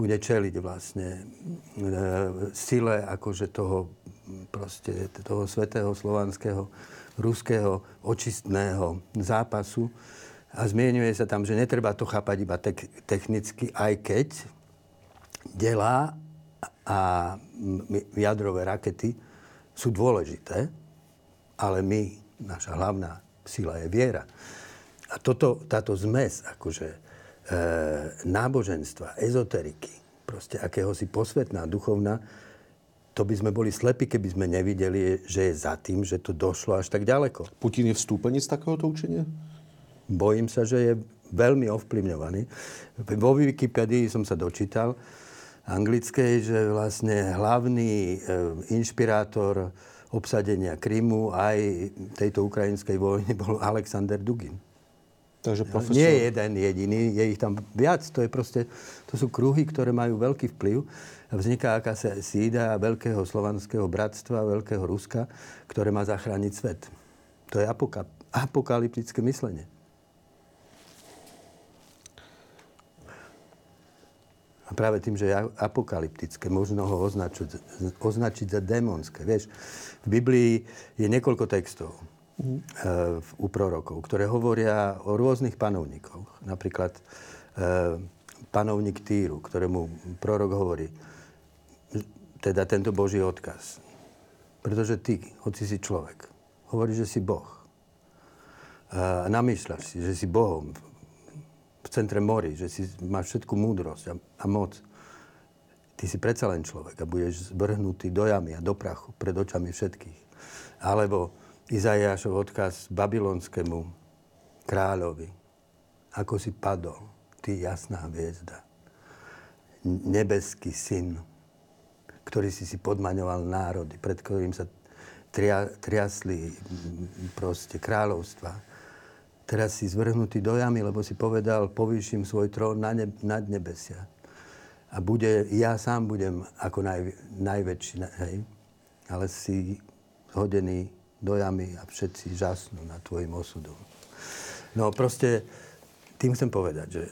bude čeliť vlastne e, sile akože toho proste toho svetého slovanského, ruského očistného zápasu. A zmienuje sa tam, že netreba to chápať iba te- technicky, aj keď delá a jadrové rakety sú dôležité, ale my, naša hlavná sila je viera. A toto, táto zmes akože, e, náboženstva, ezoteriky, proste akéhosi posvetná, duchovná, to by sme boli slepí, keby sme nevideli, že je za tým, že to došlo až tak ďaleko. Putin je vstúpenec takéhoto učenia? Bojím sa, že je veľmi ovplyvňovaný. Vo Wikipedii som sa dočítal anglickej, že vlastne hlavný e, inšpirátor obsadenia Krymu aj tejto ukrajinskej vojny bol Alexander Dugin. Takže profesor... Nie je jeden jediný, je ich tam viac. To, je proste, to sú kruhy, ktoré majú veľký vplyv vzniká akási sída veľkého slovanského bratstva, veľkého Ruska, ktoré má zachrániť svet. To je apoka- apokalyptické myslenie. A práve tým, že je apokalyptické, možno ho označiť, označiť za démonské. Vieš, v Biblii je niekoľko textov mm. u prorokov, ktoré hovoria o rôznych panovníkoch. Napríklad e, panovník Týru, ktorému prorok hovorí, teda tento Boží odkaz. Pretože ty, hoci si človek, hovoríš, že si Boh. A namýšľaš si, že si Bohom centre mori, že si, máš všetku múdrosť a, a moc. Ty si predsa len človek a budeš zbrhnutý do jamy a do prachu pred očami všetkých. Alebo Izajášov odkaz babylonskému kráľovi. Ako si padol, ty jasná hviezda. Nebeský syn ktorý si si podmaňoval národy, pred ktorým sa tria, triasli proste kráľovstva. Teraz si zvrhnutý do jamy, lebo si povedal, povýšim svoj trón na ne, nad nebesia. A bude, ja sám budem ako naj, najväčší, hej? ale si hodený do jamy a všetci žasnú na tvojim osudom. No proste, tým chcem povedať, že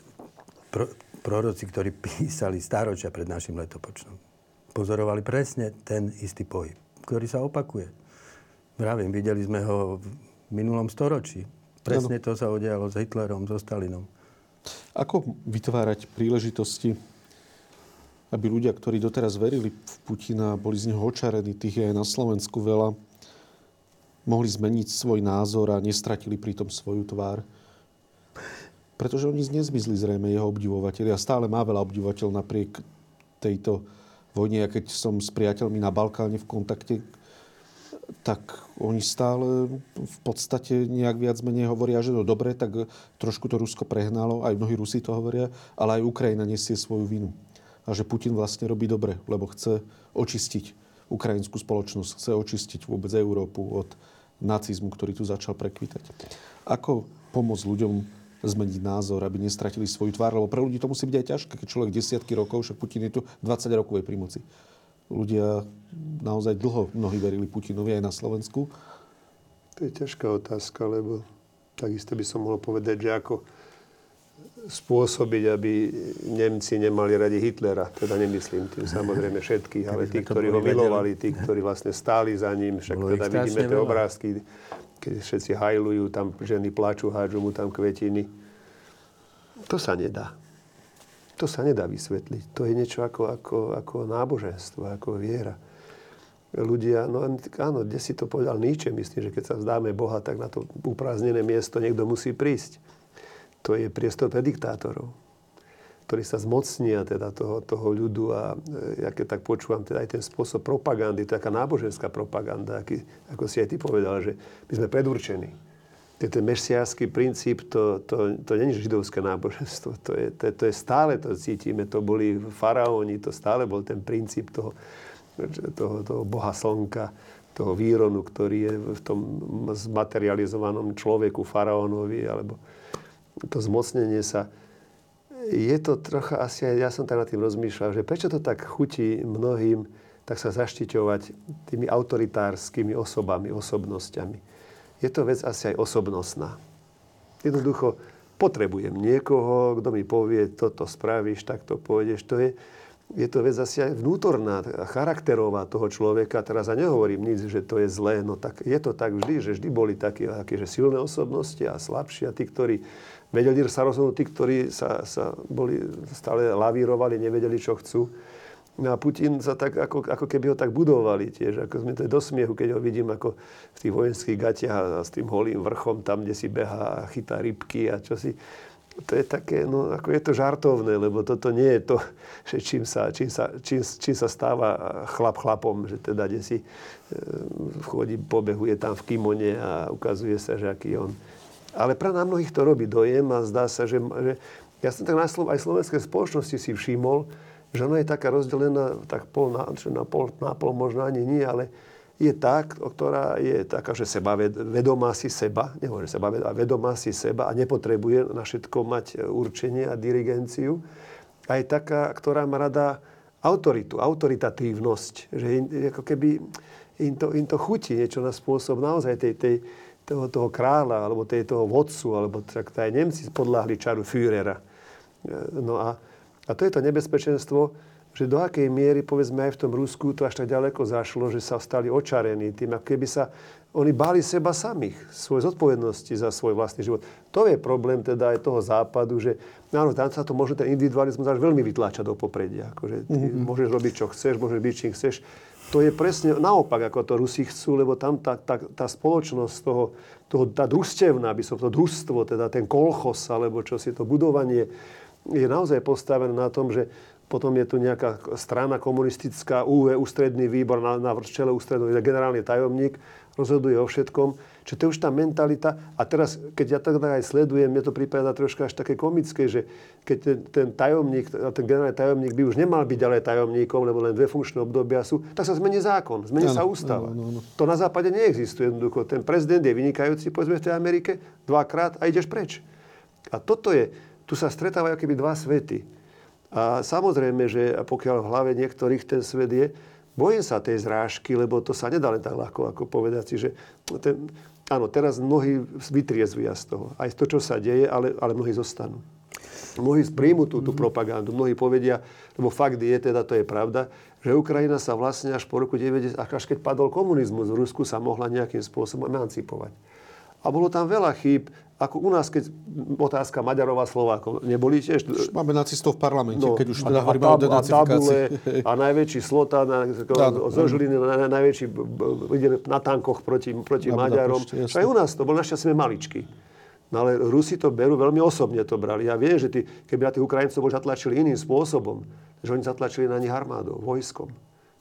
pro, proroci, ktorí písali stáročia pred našim letopočtom, pozorovali presne ten istý pohyb, ktorý sa opakuje. Vravím, videli sme ho v minulom storočí. Presne to sa udialo s Hitlerom, so Stalinom. Ako vytvárať príležitosti, aby ľudia, ktorí doteraz verili v Putina, boli z neho očarení, tých je aj na Slovensku veľa, mohli zmeniť svoj názor a nestratili pritom svoju tvár? Pretože oni nezmizli zrejme jeho obdivovateľi a stále má veľa obdivovateľov napriek tejto vojne, ja keď som s priateľmi na Balkáne v kontakte, tak oni stále v podstate nejak viac menej hovoria, že to dobre, tak trošku to Rusko prehnalo, aj mnohí Rusi to hovoria, ale aj Ukrajina nesie svoju vinu. A že Putin vlastne robí dobre, lebo chce očistiť ukrajinskú spoločnosť, chce očistiť vôbec Európu od nacizmu, ktorý tu začal prekvitať. Ako pomôcť ľuďom zmeniť názor, aby nestratili svoju tvár, lebo pre ľudí to musí byť aj ťažké, keď človek desiatky rokov, však Putin je tu 20 rokov pri moci ľudia naozaj dlho mnohí verili Putinovi aj na Slovensku? To je ťažká otázka, lebo takisto by som mohol povedať, že ako spôsobiť, aby Nemci nemali radi Hitlera. Teda nemyslím tým samozrejme všetkých, ale tí, ktorí ho milovali, tí, ktorí vlastne stáli za ním. Však teda vidíme tie obrázky, keď všetci hajlujú, tam ženy plačú, hádžu mu tam kvetiny. To sa nedá. To sa nedá vysvetliť. To je niečo ako, ako, ako náboženstvo, ako viera. Ľudia, no áno, kde si to povedal Nietzsche, myslím, že keď sa vzdáme Boha, tak na to uprázdnené miesto niekto musí prísť. To je priestor pre diktátorov, ktorí sa zmocnia teda toho, toho ľudu a e, ja keď tak počúvam teda aj ten spôsob propagandy, to taká náboženská propaganda, aký, ako si aj ty povedal, že my sme predurčení ten mesiánsky princíp, to, to, to není židovské náboženstvo. To je, to, to je stále, to cítime, to boli faraóni, to stále bol ten princíp toho, toho, toho boha slnka, toho výronu, ktorý je v tom zmaterializovanom človeku, faraónovi, alebo to zmocnenie sa. Je to trocha asi ja som tak nad tým rozmýšľal, že prečo to tak chutí mnohým tak sa zaštiťovať tými autoritárskymi osobami, osobnosťami je to vec asi aj osobnostná. Jednoducho potrebujem niekoho, kto mi povie, toto spravíš, tak to pôjdeš. To je, je to vec asi aj vnútorná, charakterová toho človeka. Teraz ja nehovorím nič, že to je zlé, no tak je to tak vždy, že vždy boli také, také že silné osobnosti a slabšie a tí, ktorí vedeli sa rozhodnúť, tí, ktorí sa, sa boli, stále lavírovali, nevedeli, čo chcú No a Putin sa tak, ako, ako keby ho tak budovali tiež. Ako sme to do smiechu, keď ho vidím ako v tých vojenských gatiach a s tým holým vrchom tam, kde si beha a chytá rybky a čo si. To je také, no ako je to žartovné, lebo toto nie je to, že čím sa, čím sa, čím, čím sa stáva chlap chlapom, že teda kde si e, chodí, pobehuje tam v kimone a ukazuje sa, že aký on. Ale pre na mnohých to robí dojem a zdá sa, že, že ja som tak na, aj slovenskej spoločnosti si všimol, že ona je taká rozdelená, tak pol na, na, pol, na pol možno ani nie, ale je tá, ktorá je taká, že seba vedomá si seba, nehovorím seba, vedomá si seba a nepotrebuje na všetko mať určenie a dirigenciu. A je taká, ktorá má rada autoritu, autoritatívnosť, že in, ako keby im to, im to chutí niečo na spôsob naozaj tej, tej, toho, toho kráľa, alebo tej, toho vodcu, alebo tak aj Nemci podľahli čaru Führera. No a a to je to nebezpečenstvo, že do akej miery, povedzme aj v tom Rusku, to až tak ďaleko zašlo, že sa stali očarení tým, ako keby sa oni báli seba samých, svoje zodpovednosti za svoj vlastný život. To je problém teda aj toho západu, že áno, tam sa to môže ten individualizmus až veľmi vytláčať do popredia. Akože ty mm-hmm. môžeš robiť, čo chceš, môžeš byť, čím chceš. To je presne naopak, ako to Rusi chcú, lebo tam tá, tá, tá spoločnosť toho, toho, tá družstevná, by som to družstvo, teda ten kolchos, alebo čo si to budovanie je naozaj postavené na tom, že potom je tu nejaká strana komunistická, UV, ústredný výbor, na, na čele ústredný generálny tajomník, rozhoduje o všetkom. Čiže to je už tá mentalita. A teraz, keď ja tak aj sledujem, mne to prípada troška až také komické, že keď ten, ten tajomník, ten generálny tajomník by už nemal byť ďalej tajomníkom, lebo len dve funkčné obdobia sú, tak sa zmení zákon, zmení ano, sa ústava. Ano, ano. To na západe neexistuje jednoducho. Ten prezident je vynikajúci, povedzme v tej Amerike, dvakrát a ideš preč. A toto je, tu sa stretávajú keby dva svety. A samozrejme, že pokiaľ v hlave niektorých ten svet je, bojím sa tej zrážky, lebo to sa nedá len tak ľahko ako povedať si, že ten, áno, teraz mnohí vytriezvia z toho. Aj to, čo sa deje, ale, ale mnohí zostanú. Mnohí príjmu tú, tú propagandu, mnohí povedia, lebo fakt je, teda to je pravda, že Ukrajina sa vlastne až po roku 90, až keď padol komunizmus v Rusku, sa mohla nejakým spôsobom emancipovať. A bolo tam veľa chýb, ako u nás, keď otázka Maďarova Slovákov, neboli tiež... Máme nacistov v parlamente, no, keď už teda hovoríme o denacifikácii. A, a najväčší slota na, no, zo Žiliny, na, najväčší ide na tankoch proti, proti Maďarom. Aj u nás to bol, našťastie maličky. No ale Rusi to berú veľmi osobne to brali. Ja viem, že tí, keby na tých Ukrajincov boli zatlačili iným spôsobom, že oni zatlačili na nich armádou, vojskom.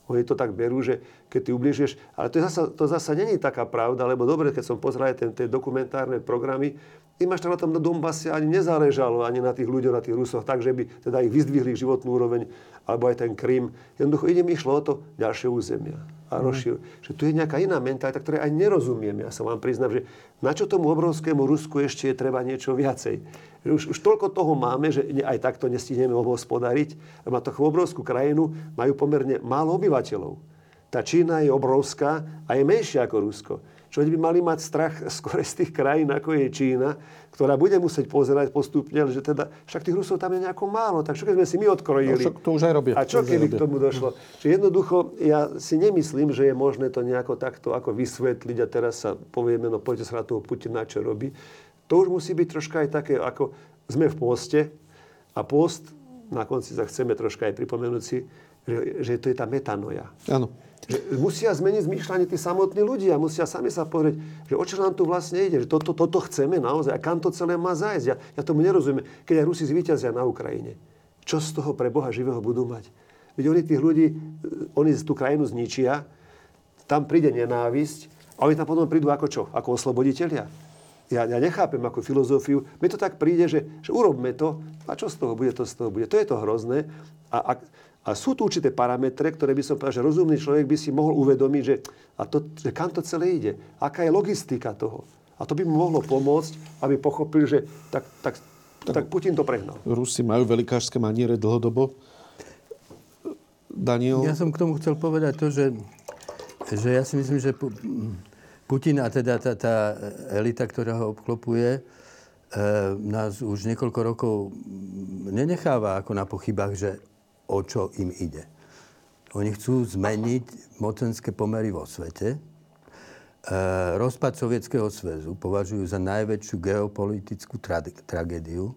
Oni to tak berú, že keď ty ubližuješ... Ale to, zasa, to zasa není taká pravda, lebo dobre, keď som pozeral tie, tie dokumentárne programy, im až na tom na Donbase ani nezáležalo, ani na tých ľuďoch, na tých Rusoch, tak, že by teda ich vyzdvihli životnú úroveň, alebo aj ten Krym. Jednoducho ide mi išlo o to ďalšie územia a mhm. rozšír. Mm. Že tu je nejaká iná mentalita, ktoré aj nerozumiem. Ja sa vám priznám, že na čo tomu obrovskému Rusku ešte je treba niečo viacej. Už, už toľko toho máme, že aj takto nestihneme obhospodariť. Má to obrovskú krajinu, majú pomerne málo obyvateľov. Tá Čína je obrovská a je menšia ako Rusko. Čo by mali mať strach skôr z tých krajín, ako je Čína, ktorá bude musieť pozerať postupne, že teda, však tých Rusov tam je nejako málo, tak čo keď sme si my odkrojili? No, to už aj robia. A čo keby k tomu došlo? Čiže jednoducho, ja si nemyslím, že je možné to nejako takto ako vysvetliť a teraz sa povieme, no poďte sa na toho Putina, čo robí. To už musí byť troška aj také, ako sme v poste a post, na konci sa chceme troška aj pripomenúť si, že, že to je tá metanoja. Áno. Že musia zmeniť zmýšľanie tí samotní ľudia, musia sami sa pozrieť, že o čo nám tu vlastne ide, že toto, toto chceme naozaj a kam to celé má zájsť. Ja, ja tomu nerozumiem. Keď aj Rusi zvíťazia na Ukrajine, čo z toho pre Boha živého budú mať? Veď oni tých ľudí, oni tú krajinu zničia, tam príde nenávisť a oni tam potom prídu ako čo? Ako osloboditeľia. Ja, ja nechápem ako filozofiu. Mi to tak príde, že, že urobme to a čo z toho bude, to z toho bude. To je to hrozné. A, a a sú tu určité parametre, ktoré by som povedal, že rozumný človek by si mohol uvedomiť, že, a to, že kam to celé ide. Aká je logistika toho. A to by mu mohlo pomôcť, aby pochopil, že tak, tak, tak, tak Putin to prehnal. Rusi majú velikářské maniere dlhodobo. Daniel? Ja som k tomu chcel povedať to, že, že ja si myslím, že Putin a teda tá, tá elita, ktorá ho obklopuje, e, nás už niekoľko rokov nenecháva ako na pochybách, že o čo im ide. Oni chcú zmeniť mocenské pomery vo svete. E, rozpad Sovietskeho zväzu považujú za najväčšiu geopolitickú tra- tragédiu.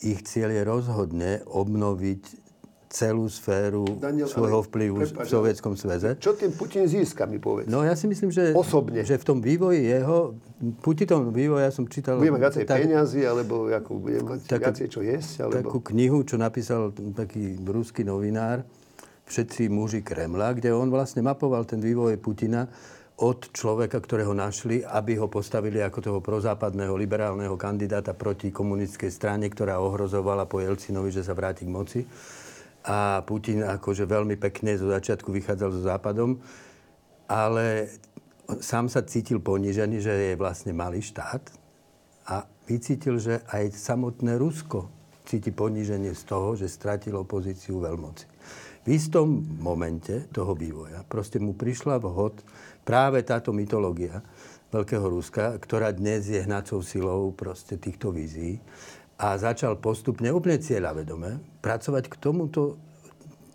Ich cieľ je rozhodne obnoviť celú sféru Daniel, svojho vplyvu prepáč, v Sovietskom sveze. Čo tým Putin získa, mi povedz? No ja si myslím, že, Osobne. že v tom vývoji jeho, Putinom vývoji, ja som čítal... Bude mať viacej tak, peniazy, alebo ako bude mať tak, viacej čo jesť? Alebo... Takú knihu, čo napísal taký ruský novinár, Všetci muži Kremla, kde on vlastne mapoval ten vývoj Putina od človeka, ktorého našli, aby ho postavili ako toho prozápadného liberálneho kandidáta proti komunistickej strane, ktorá ohrozovala po Jelcinovi, že sa vráti k moci a Putin akože veľmi pekne zo začiatku vychádzal so Západom, ale sám sa cítil ponížený, že je vlastne malý štát a vycítil, že aj samotné Rusko cíti poníženie z toho, že stratilo pozíciu veľmoci. V istom momente toho vývoja proste mu prišla vhod práve táto mytológia Veľkého Ruska, ktorá dnes je hnacou silou proste týchto vízií a začal postupne, úplne cieľavedome, pracovať k tomuto,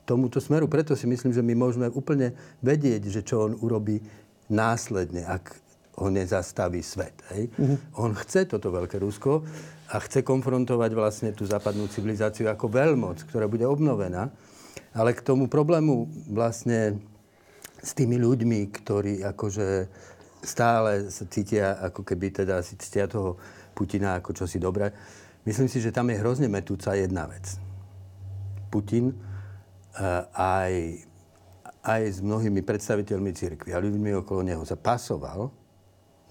tomuto smeru. Preto si myslím, že my môžeme úplne vedieť, že čo on urobí následne, ak ho nezastaví svet. Hej? Uh-huh. On chce toto veľké Rusko a chce konfrontovať vlastne tú západnú civilizáciu ako veľmoc, ktorá bude obnovená. Ale k tomu problému vlastne s tými ľuďmi, ktorí akože stále sa cítia, ako keby teda si cítia toho Putina ako čosi dobré, Myslím si, že tam je hrozne metúca jedna vec. Putin uh, aj, aj s mnohými predstaviteľmi cirkvi a ľuďmi okolo neho sa pasoval,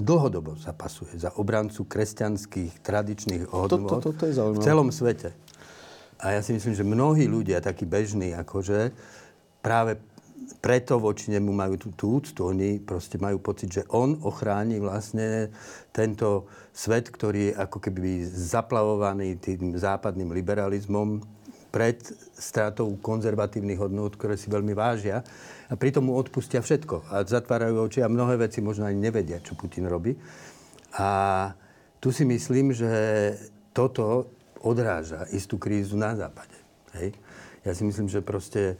dlhodobo sa pasuje za obrancu kresťanských tradičných hodnot to, to, to, to je v celom svete. A ja si myslím, že mnohí ľudia, takí bežní, akože práve preto voči nemu majú tú, tú úctu. Oni proste majú pocit, že on ochráni vlastne tento svet, ktorý je ako keby zaplavovaný tým západným liberalizmom pred stratou konzervatívnych hodnôt, ktoré si veľmi vážia. A pritom mu odpustia všetko. A zatvárajú oči a mnohé veci možno ani nevedia, čo Putin robí. A tu si myslím, že toto odráža istú krízu na západe. Hej? Ja si myslím, že proste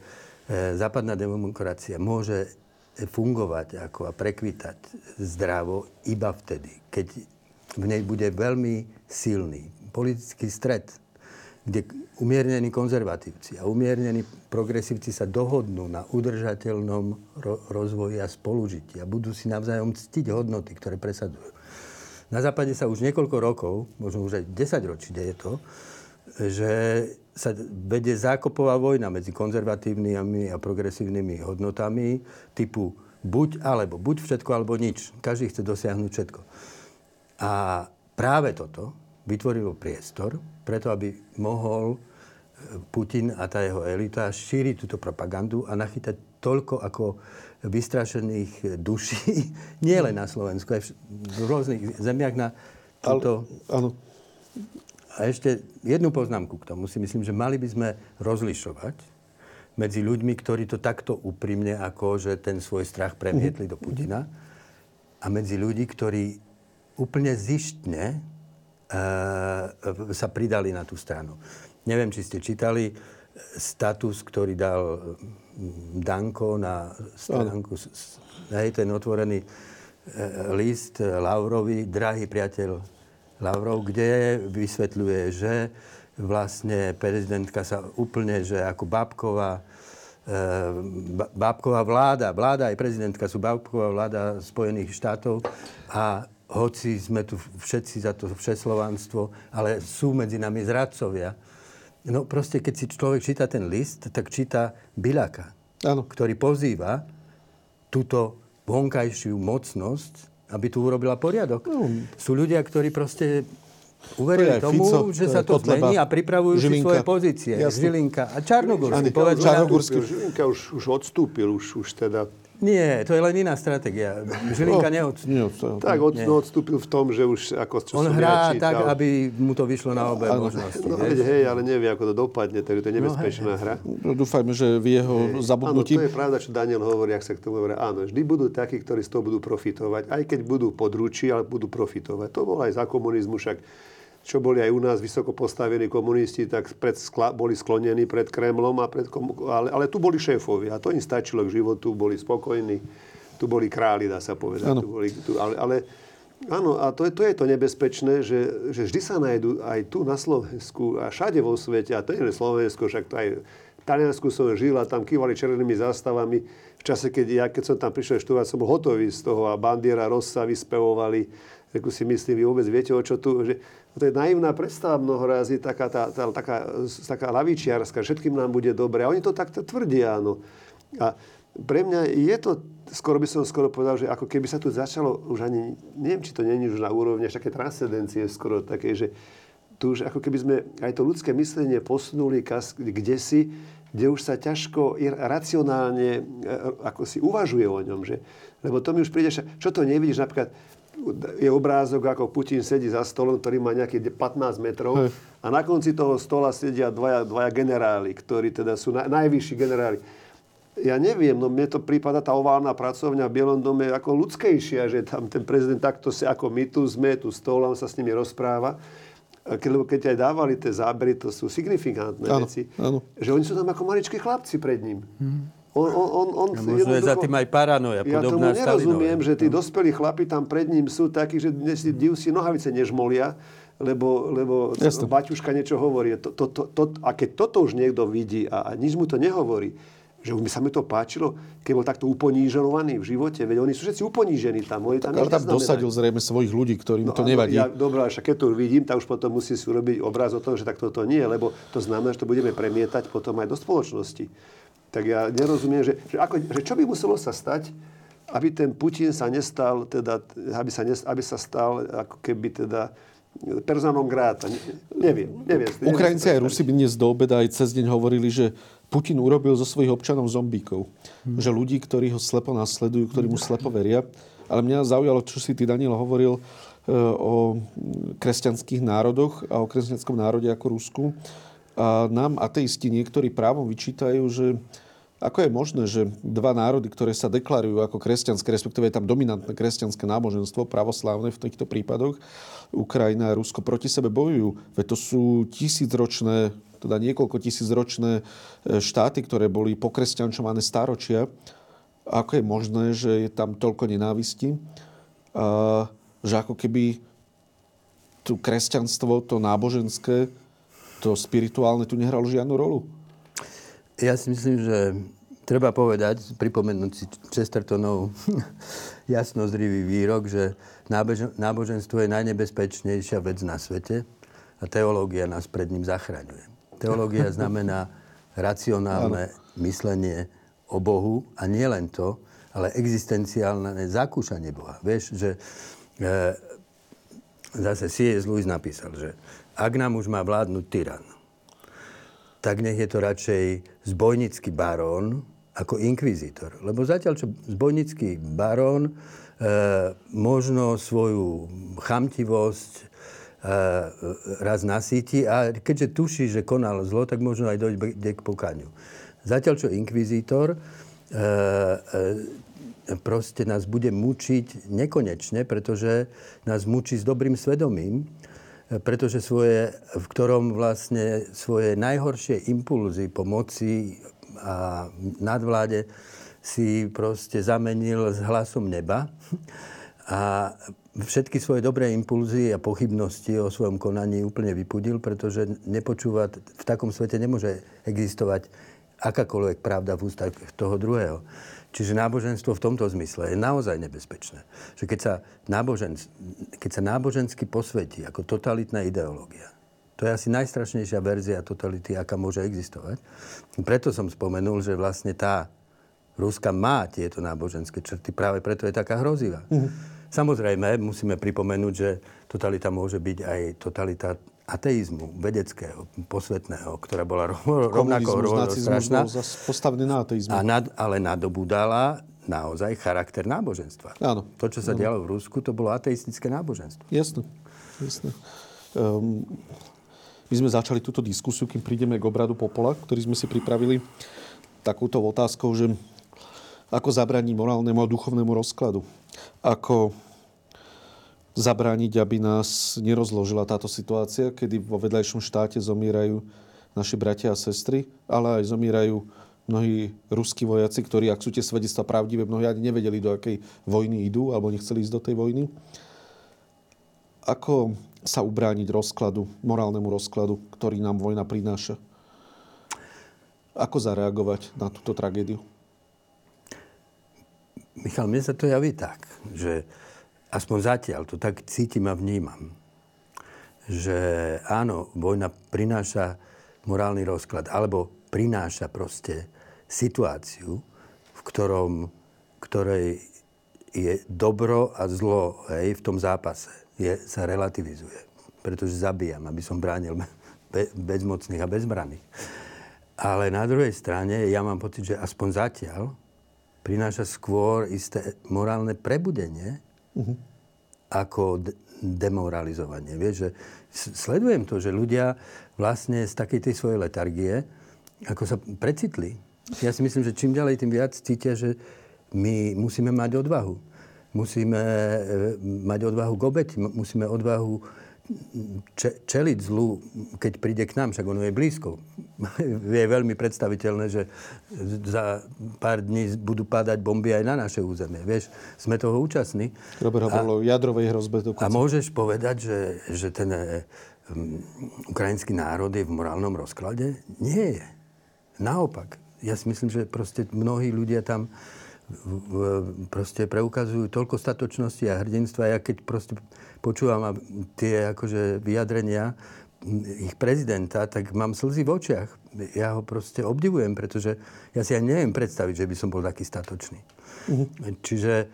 západná demokracia môže fungovať ako a prekvitať zdravo iba vtedy, keď v nej bude veľmi silný politický stred, kde umiernení konzervatívci a umiernení progresívci sa dohodnú na udržateľnom ro- rozvoji a spolužití a budú si navzájom ctiť hodnoty, ktoré presadzujú. Na západe sa už niekoľko rokov, možno už aj 10 ročí deje to, že sa vedie zákopová vojna medzi konzervatívnymi a progresívnymi hodnotami typu buď alebo, buď všetko alebo nič. Každý chce dosiahnuť všetko. A práve toto vytvorilo priestor, preto aby mohol e, Putin a tá jeho elita šíriť túto propagandu a nachytať toľko ako vystrašených duší, nie len na Slovensku, aj v rôznych zemiach na túto... áno. A ešte jednu poznámku k tomu si myslím, že mali by sme rozlišovať medzi ľuďmi, ktorí to takto úprimne, ako že ten svoj strach premietli do Putina a medzi ľudí, ktorí úplne zištne e, sa pridali na tú stranu. Neviem, či ste čítali status, ktorý dal Danko na stránku, hej, ten otvorený e, list Lavrovi, drahý priateľ Lavrov, kde vysvetľuje, že vlastne prezidentka sa úplne, že ako Babková, e, Babková vláda, vláda aj prezidentka sú Babková vláda Spojených štátov a hoci sme tu všetci za to všeslovanstvo, ale sú medzi nami zradcovia, No proste, keď si človek číta ten list, tak číta Biľaka, ano. ktorý pozýva túto vonkajšiu mocnosť, aby tu urobila poriadok. No. Sú ľudia, ktorí proste uverili tomu, Fico, že sa to zmení a pripravujú Žilinka. si svoje pozície. Jasne. Žilinka a Čarnogórsky. Čarnogórsky. Žilinka už, už odstúpil, už, už teda nie, to je len iná stratégia. Žilinka no, neodstúpil. Tak od, no, odstúpil v tom, že už ako čo On hrá ja tak, aby mu to vyšlo na obe ano. možnosti. No, hej, hej, ale nevie, ako to dopadne, takže to je no, nebezpečná no, hra. No, dúfajme, že v jeho hej. zabudnutí... Áno, to je pravda, čo Daniel hovorí, ak sa k tomu hovorí. Áno, vždy budú takí, ktorí z toho budú profitovať, aj keď budú područí, ale budú profitovať. To bolo aj za komunizmu, však čo boli aj u nás vysoko postavení komunisti, tak pred skla, boli sklonení pred Kremlom, a pred, ale, ale tu boli šéfovi a to im stačilo k životu, boli spokojní. Tu boli králi, dá sa povedať. Tu boli, tu, ale, ale áno, a to je, to je to nebezpečné, že, že vždy sa nájdú aj tu na Slovensku a všade vo svete, a to nie je Slovensko, však to aj v Taliansku som žil a tam kývali červenými zástavami. V čase, keď ja, keď som tam prišiel študovať, som bol hotový z toho a bandiera Rossa vyspevovali. Ako si myslím, vy vôbec viete, o čo tu... Že, to je naivná predstava mnoho razy, taká, tá, tá, taká, taká lavičiarska, všetkým nám bude dobre. A oni to takto tvrdia, áno. A pre mňa je to, skoro by som skoro povedal, že ako keby sa tu začalo, už ani, neviem, či to není už na úrovni až také transcendencie skoro také, že tu už ako keby sme aj to ľudské myslenie posunuli kde si, kde už sa ťažko racionálne e, ako si uvažuje o ňom. Že? Lebo to mi už príde, čo to nevidíš, napríklad je obrázok, ako Putin sedí za stolom, ktorý má nejakých 15 metrov Hej. a na konci toho stola sedia dvaja, dvaja generáli, ktorí teda sú na, najvyšší generáli. Ja neviem, no mne to prípada tá oválna pracovňa v Bielom dome ako ľudskejšia, že tam ten prezident takto si, ako my tu sme, tu stol, on sa s nimi rozpráva. Keď, aj dávali tie zábery, to sú signifikantné ano, veci. Ano. Že oni sú tam ako maličkí chlapci pred ním. Hmm. On, on, on, on no, možno je za tým aj paranoja, ja Ja tomu nerozumiem, že tí no. dospelí chlapi tam pred ním sú takí, že dnes div si nohavice nežmolia, lebo, lebo Baťuška niečo hovorí. To, to, to, to, a keď toto už niekto vidí a, a nič mu to nehovorí, že by sa mi to páčilo, keď bol takto uponížovaný v živote. Veď oni sú všetci uponížení tam. Oni tam Ale tam dosadil zrejme svojich ľudí, ktorým no, to nevadí. Ja, dobré, však keď to vidím, tak už potom musí si urobiť obraz o tom, že takto to nie, lebo to znamená, že to budeme premietať potom aj do spoločnosti tak ja nerozumiem, že, že, ako, že čo by muselo sa stať, aby ten Putin sa nestal, teda, aby, sa nes, aby sa stal ako keby teda personom gráta. Ne, neviem, neviem. neviem Ukrajinci aj Rusi by dnes do obeda aj cez deň hovorili, že Putin urobil zo svojich občanov zombíkov. Hmm. Že ľudí, ktorí ho slepo nasledujú, ktorí mu slepo veria. Ale mňa zaujalo, čo si ty, Daniel, hovoril e, o kresťanských národoch a o kresťanskom národe ako Rusku. A nám ateisti niektorí právom vyčítajú, že ako je možné, že dva národy, ktoré sa deklarujú ako kresťanské, respektíve je tam dominantné kresťanské náboženstvo, pravoslávne v týchto prípadoch, Ukrajina a Rusko proti sebe bojujú. Veď to sú tisícročné, teda niekoľko tisícročné e, štáty, ktoré boli pokresťančované stáročia. Ako je možné, že je tam toľko nenávisti? A, že ako keby tu kresťanstvo, to náboženské, to spirituálne tu nehralo žiadnu rolu? Ja si myslím, že treba povedať, pripomenúť si Chestertonov jasnozrivý výrok, že náboženstvo je najnebezpečnejšia vec na svete a teológia nás pred ním zachraňuje. Teológia znamená racionálne myslenie o Bohu a nie len to, ale existenciálne zakúšanie Boha. Vieš, že e, zase C.S. Lewis napísal, že ak nám už má vládnuť tyran, tak nech je to radšej zbojnický barón ako inkvizítor. Lebo zatiaľ, čo zbojnický barón e, možno svoju chamtivosť raz nasíti a keďže tuší, že konal zlo, tak možno aj dojde k pokaniu. Zatiaľ, čo inkvizítor e, e, proste nás bude mučiť nekonečne, pretože nás mučí s dobrým svedomím, pretože svoje, v ktorom vlastne svoje najhoršie impulzy po moci a nadvláde si proste zamenil s hlasom neba a všetky svoje dobré impulzy a pochybnosti o svojom konaní úplne vypudil, pretože nepočúva, v takom svete nemôže existovať akákoľvek pravda v ústach toho druhého. Čiže náboženstvo v tomto zmysle je naozaj nebezpečné. Že keď sa, nábožen, keď sa nábožensky posvetí ako totalitná ideológia, to je asi najstrašnejšia verzia totality, aká môže existovať. Preto som spomenul, že vlastne tá Ruska má tieto náboženské črty, práve preto je taká hrozivá. Uh-huh. Samozrejme, musíme pripomenúť, že totalita môže byť aj totalita ateizmu, vedeckého, posvetného, ktorá bola rovnako strašná. postavený na ateizmu. A nad, ale nadobudala naozaj charakter náboženstva. Áno. To, čo sa áno. dialo v Rusku, to bolo ateistické náboženstvo. Jasné. Jasné. Um, my sme začali túto diskusiu, kým prídeme k obradu Popola, ktorý sme si pripravili takúto otázkou, že ako zabraniť morálnemu a duchovnému rozkladu. Ako zabrániť, aby nás nerozložila táto situácia, kedy vo vedľajšom štáte zomierajú naši bratia a sestry, ale aj zomierajú mnohí ruskí vojaci, ktorí, ak sú tie svedectvá pravdivé, mnohí ani nevedeli, do akej vojny idú, alebo nechceli ísť do tej vojny. Ako sa ubrániť rozkladu, morálnemu rozkladu, ktorý nám vojna prináša? Ako zareagovať na túto tragédiu? Michal, mne sa to javí tak, že aspoň zatiaľ to tak cítim a vnímam, že áno, vojna prináša morálny rozklad, alebo prináša proste situáciu, v ktorom, ktorej je dobro a zlo hej, v tom zápase je, sa relativizuje. Pretože zabíjam, aby som bránil be, bezmocných a bezbraných. Ale na druhej strane ja mám pocit, že aspoň zatiaľ prináša skôr isté morálne prebudenie, uh-huh. ako d- demoralizovanie. Vieš, že sledujem to, že ľudia vlastne z takej tej svojej letargie ako sa precitli. Ja si myslím, že čím ďalej, tým viac cítia, že my musíme mať odvahu. Musíme e, mať odvahu k obeti, musíme odvahu čeliť zlu, keď príde k nám, však ono je blízko. je veľmi predstaviteľné, že za pár dní budú padať bomby aj na naše územie. Vieš, sme toho účastní. Robert hovoril o jadrovej hrozbe dokonca. A môžeš povedať, že, že ten um, ukrajinský národ je v morálnom rozklade? Nie je. Naopak. Ja si myslím, že proste mnohí ľudia tam proste preukazujú toľko statočnosti a hrdinstva. Ja keď proste počúvam tie akože vyjadrenia ich prezidenta, tak mám slzy v očiach. Ja ho proste obdivujem, pretože ja si aj neviem predstaviť, že by som bol taký statočný. Uh-huh. Čiže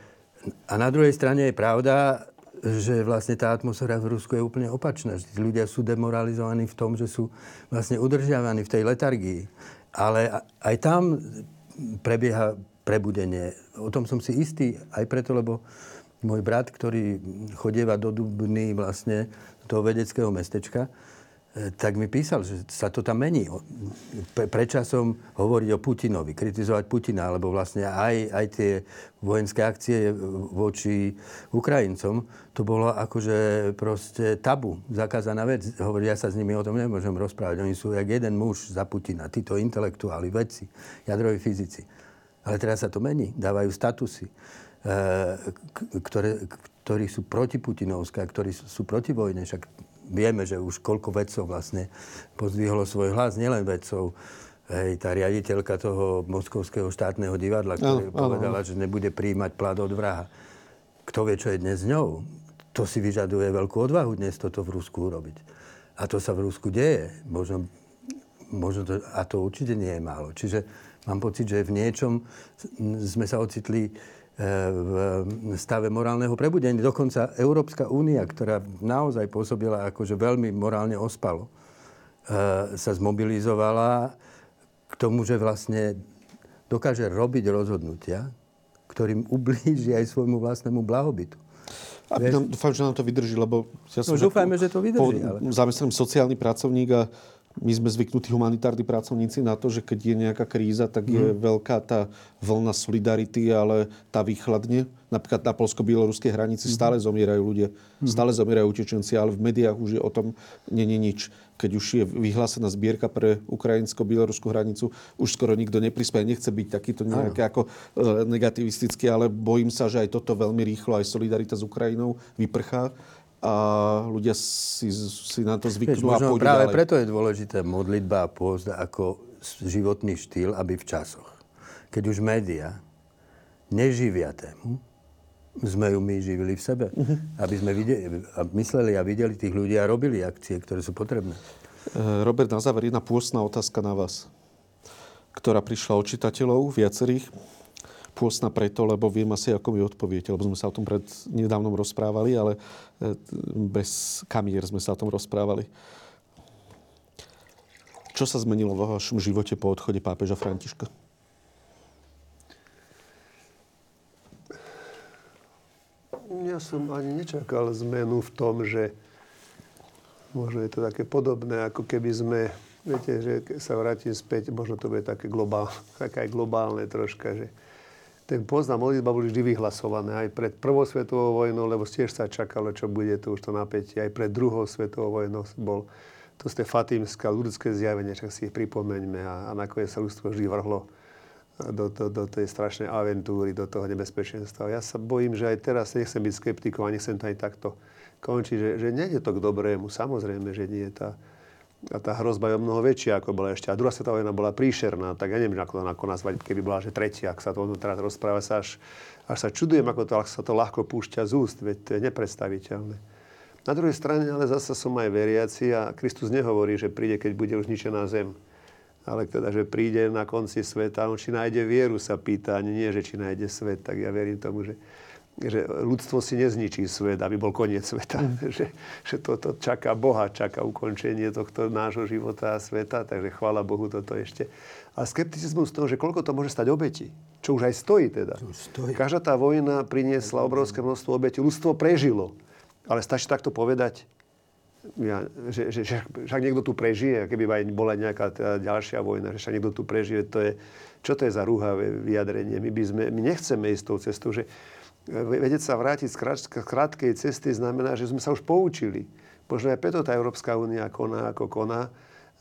a na druhej strane je pravda, že vlastne tá atmosféra v Rusku je úplne opačná. Ľudia sú demoralizovaní v tom, že sú vlastne udržiavaní v tej letargii. Ale aj tam prebieha prebudenie. O tom som si istý aj preto, lebo môj brat, ktorý chodieva do Dubny vlastne toho vedeckého mestečka, e, tak mi písal, že sa to tam mení. Pre, prečasom hovoriť o Putinovi, kritizovať Putina, alebo vlastne aj, aj tie vojenské akcie voči Ukrajincom, to bolo akože proste tabu, zakázaná vec. Hovorí, ja sa s nimi o tom nemôžem rozprávať. Oni sú jak jeden muž za Putina, títo intelektuáli, vedci, jadroví fyzici. Ale teraz sa to mení. Dávajú statusy, e, ktoré, ktorí sú proti Putinovská, ktorí sú proti vojne. Však vieme, že už koľko vedcov vlastne pozdvihlo svoj hlas, nielen vedcov. Hej, tá riaditeľka toho Moskovského štátneho divadla, ktorá no, povedala, no. že nebude príjmať plat od vraha. Kto vie, čo je dnes s ňou? To si vyžaduje veľkú odvahu dnes toto v Rusku urobiť. A to sa v Rusku deje. Možno, možno to, a to určite nie je málo. Čiže mám pocit, že v niečom sme sa ocitli v stave morálneho prebudenia. Dokonca Európska únia, ktorá naozaj pôsobila akože veľmi morálne ospalo, sa zmobilizovala k tomu, že vlastne dokáže robiť rozhodnutia, ktorým ublíži aj svojmu vlastnému blahobytu. A nám, dúfam, že nám to vydrží, lebo ja som... No, dúfajme, že to vydrží. Ale... Zamestnaný sociálny pracovník a my sme zvyknutí humanitárni pracovníci na to, že keď je nejaká kríza, tak je mm. veľká tá vlna solidarity, ale tá vychladne. Napríklad na polsko-bieloruskej hranici mm. stále zomierajú ľudia, mm. stále zomierajú utečenci, ale v médiách už je o tom není nič. Keď už je vyhlásená zbierka pre ukrajinsko-bieloruskú hranicu, už skoro nikto neprispieje. Nechce byť takýto nejaký ako e, negativistický, ale bojím sa, že aj toto veľmi rýchlo, aj solidarita s Ukrajinou vyprchá a ľudia si, si na to zvyknú Veď, a pôjdu práve ďalej. preto je dôležité modlitba a pôst ako životný štýl, aby v časoch, keď už média neživia tému, sme ju my živili v sebe. Uh-huh. Aby sme videli, a mysleli a videli tých ľudí a robili akcie, ktoré sú potrebné. Eh, Robert, na záver jedna pôstna otázka na vás, ktorá prišla od čitateľov viacerých pôstna preto, lebo viem asi, ako mi odpoviete, lebo sme sa o tom pred nedávnom rozprávali, ale e, bez kamier sme sa o tom rozprávali. Čo sa zmenilo vo vašom živote po odchode pápeža Františka? Ja som ani nečakal zmenu v tom, že možno je to také podobné, ako keby sme, viete, že sa vrátim späť, možno to bude také, globál, také aj globálne troška, že ten a modlitba boli vždy vyhlasované aj pred prvou svetovou vojnou, lebo tiež sa čakalo, čo bude tu už to napätie. Aj pred druhou svetovou vojnou bol to ste fatímske ľudské zjavenie, čak si ich pripomeňme a, a nakoniec sa ľudstvo vždy vrhlo do, do, do tej strašnej aventúry, do toho nebezpečenstva. Ja sa bojím, že aj teraz nechcem byť skeptikom a nechcem to aj takto končiť, že, že je to k dobrému. Samozrejme, že nie. Tá, a tá hrozba je mnoho väčšia, ako bola ešte. A druhá svetová vojna bola príšerná, tak ja neviem, ako to ako nazvať, keby bola, že tretia, ak sa to teraz rozpráva, sa až, až sa čudujem, ako to, ak sa to ľahko púšťa z úst, veď to je nepredstaviteľné. Na druhej strane ale zase som aj veriaci a Kristus nehovorí, že príde, keď bude už ničená zem. Ale teda, že príde na konci sveta, on či nájde vieru, sa pýta, ani nie, že či nájde svet, tak ja verím tomu, že že ľudstvo si nezničí svet, aby bol koniec sveta. Mm. že, že toto čaká Boha, čaká ukončenie tohto nášho života a sveta, takže chvála Bohu toto ešte. A skepticizmus toho, že koľko to môže stať obeti, čo už aj stojí teda. Stojí. Každá tá vojna priniesla obrovské množstvo obetí. Ľudstvo prežilo. Ale stačí takto povedať, ja, že, že, že však niekto tu prežije, keby aj bola nejaká ďalšia vojna, že však niekto tu prežije, to je, čo to je za rúhavé vyjadrenie? My, by sme, my nechceme ísť tou cestou, že vedieť sa vrátiť z krátkej cesty znamená, že sme sa už poučili. Možno aj preto tá Európska únia koná ako koná,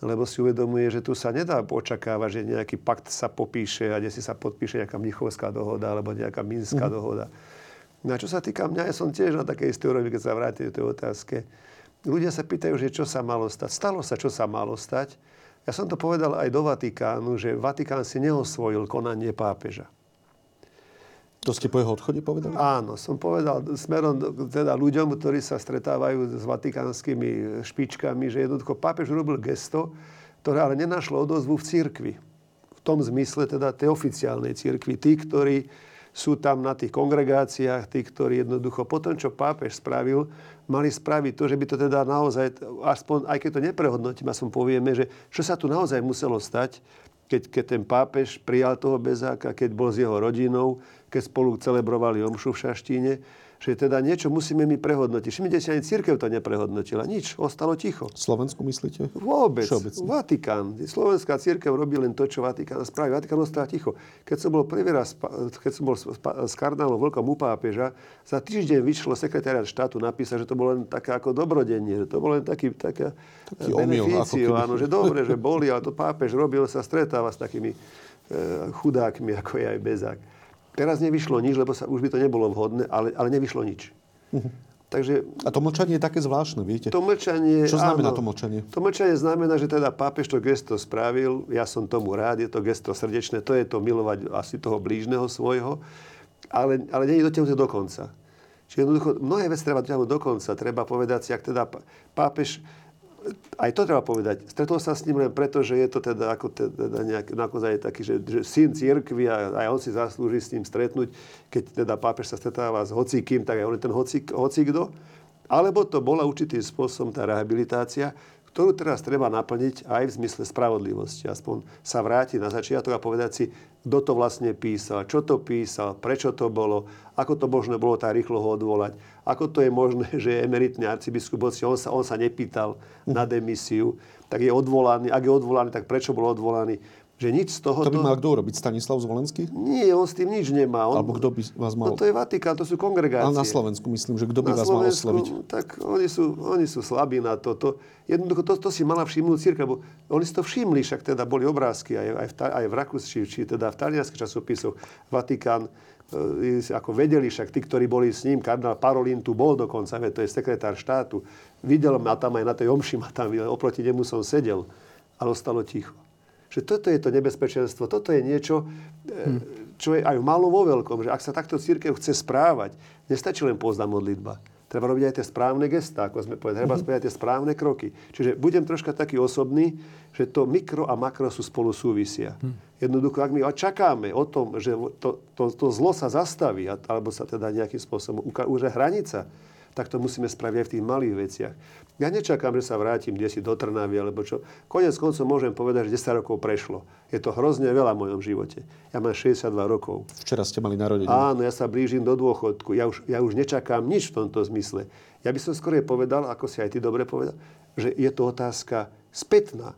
lebo si uvedomuje, že tu sa nedá očakávať, že nejaký pakt sa popíše a kde si sa podpíše nejaká Mnichovská dohoda alebo nejaká Minská mm. dohoda. No a čo sa týka mňa, ja som tiež na takej istej keď sa vrátim do tej otázke. Ľudia sa pýtajú, že čo sa malo stať. Stalo sa, čo sa malo stať. Ja som to povedal aj do Vatikánu, že Vatikán si neosvojil konanie pápeža. To ste po jeho odchode povedali? Áno, som povedal smerom teda ľuďom, ktorí sa stretávajú s vatikánskymi špičkami, že jednoducho pápež urobil gesto, ktoré ale nenašlo odozvu v cirkvi. V tom zmysle teda tej oficiálnej cirkvi. Tí, ktorí sú tam na tých kongregáciách, tí, ktorí jednoducho po tom, čo pápež spravil, mali spraviť to, že by to teda naozaj, aspoň aj keď to neprehodnotím, a som povieme, že čo sa tu naozaj muselo stať, keď, keď ten pápež prijal toho bezáka, keď bol s jeho rodinou, keď spolu celebrovali omšu v Šaštíne, že teda niečo musíme my prehodnotiť. Všimnite si, ani církev to neprehodnotila. Nič, ostalo ticho. Slovensku myslíte? Vôbec. Všeobecne. Vatikán. Slovenská církev robí len to, čo Vatikán spraví. Vatikán ostal ticho. Keď som bol prvý raz, keď som bol s kardinálom Vlkom u pápeža, za týždeň vyšlo sekretariat štátu napísať, že to bolo len také ako dobrodenie, že to bolo len taký, také taký keby... áno, že dobre, že boli, ale to pápež robil, sa stretáva s takými e, chudákmi, ako je aj Bezák. Teraz nevyšlo nič, lebo sa, už by to nebolo vhodné, ale, ale nevyšlo nič. Uh-huh. Takže, a to mlčanie je také zvláštne, viete? To mlčanie, Čo znamená áno, to mlčanie? To mlčanie znamená, že teda pápež to gesto spravil, ja som tomu rád, je to gesto srdečné, to je to milovať asi toho blížneho svojho, ale, ale nie je dotiahnuté do konca. Čiže jednoducho, mnohé veci treba dotiahnuť do konca. Treba povedať si, ak teda pápež aj to treba povedať. Stretol sa s ním len preto, že je to teda ako teda nejak, naozaj taký, že, že syn církvy a aj on si zaslúži s ním stretnúť. Keď teda pápež sa stretáva s hocikým, tak aj on je ten hocik, hocikdo. Alebo to bola určitým spôsobom tá rehabilitácia, ktorú teraz treba naplniť aj v zmysle spravodlivosti. Aspoň sa vrátiť na začiatok a povedať si, kto to vlastne písal, čo to písal, prečo to bolo, ako to možné bolo tak rýchlo ho odvolať, ako to je možné, že je emeritný arcibiskup, on sa, on sa nepýtal na demisiu, tak je odvolaný, ak je odvolaný, tak prečo bol odvolaný že nič z toho... To by mal kto urobiť? Stanislav Zvolenský? Nie, on s tým nič nemá. On... Alebo kto by vás mal... No to je Vatikán, to sú kongregácie. Ale na Slovensku myslím, že kto by na vás mal osloviť? Tak oni sú, oni sú slabí na to. to jednoducho to, to si mala všimnúť církev, lebo oni si to všimli, však teda boli obrázky aj, aj, v, aj v Rakúsku, či teda v talianských časopisoch. Vatikán e, ako vedeli však tí, ktorí boli s ním, kardinál Parolin tu bol dokonca, to je sekretár štátu. Videl ma tam aj na tej omši, ma tam, oproti nemu som sedel, ale ostalo ticho že toto je to nebezpečenstvo, toto je niečo, hmm. čo je aj v malom vo veľkom, že ak sa takto církev chce správať, nestačí len pozdná modlitba. Treba robiť aj tie správne gestá, ako sme povedali. Treba mm-hmm. tie správne kroky. Čiže budem troška taký osobný, že to mikro a makro sú spolu súvisia. Mm. Jednoducho, ak my čakáme o tom, že to, to, to zlo sa zastaví, alebo sa teda nejakým spôsobom už hranica, tak to musíme spraviť aj v tých malých veciach. Ja nečakám, že sa vrátim kde si do Trnavy, alebo čo. Konec koncov môžem povedať, že 10 rokov prešlo. Je to hrozne veľa v mojom živote. Ja mám 62 rokov. Včera ste mali narodenie. Áno, ja sa blížim do dôchodku. Ja už, ja už nečakám nič v tomto zmysle. Ja by som skôr povedal, ako si aj ty dobre povedal, že je to otázka spätná.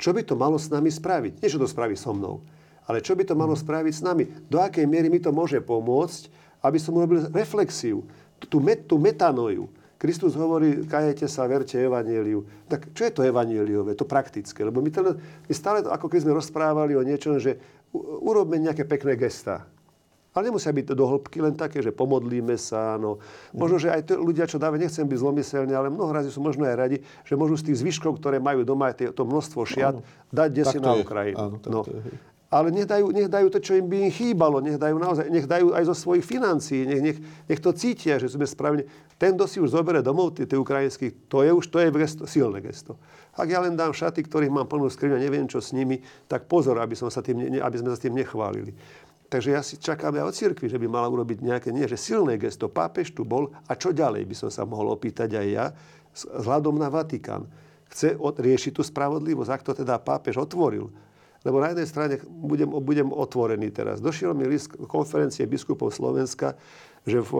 Čo by to malo s nami spraviť? Nie, čo to spraví so mnou, ale čo by to malo spraviť s nami? Do akej miery mi to môže pomôcť, aby som urobil reflexiu, tú, met, tú metanoju, Kristus hovorí, kajete sa, verte evanieliu. Tak čo je to evanieliové? To praktické. Lebo my, ten, my stále, ako keď sme rozprávali o niečom, že urobme nejaké pekné gestá. Ale nemusia byť do hĺbky len také, že pomodlíme sa. No. Možno, že aj ľudia, čo dávajú, nechcem byť zlomyselní, ale mnoho razy sú možno aj radi, že môžu z tých zvyškov, ktoré majú doma, to množstvo šiat, áno. dať desi na Ukrajinu. Áno, no. to je ale nech dajú, nech dajú to, čo im by im chýbalo, nech dajú, naozaj, nech dajú aj zo svojich financií, nech, nech, nech to cítia, že sme spravili. Ten, kto si už zoberie domov, tie, tie to je už to je gesto, silné gesto. Ak ja len dám šaty, ktorých mám plnú skriňu a neviem, čo s nimi, tak pozor, aby, som sa tým, aby sme sa tým nechválili. Takže ja si čakám aj od cirkvi, že by mala urobiť nejaké, nie že silné gesto. Pápež tu bol a čo ďalej by som sa mohol opýtať aj ja, vzhľadom na Vatikán. Chce riešiť tú spravodlivosť, ak to teda pápež otvoril, lebo na jednej strane budem, budem otvorený teraz. Došiel mi list konferencie biskupov Slovenska, že v,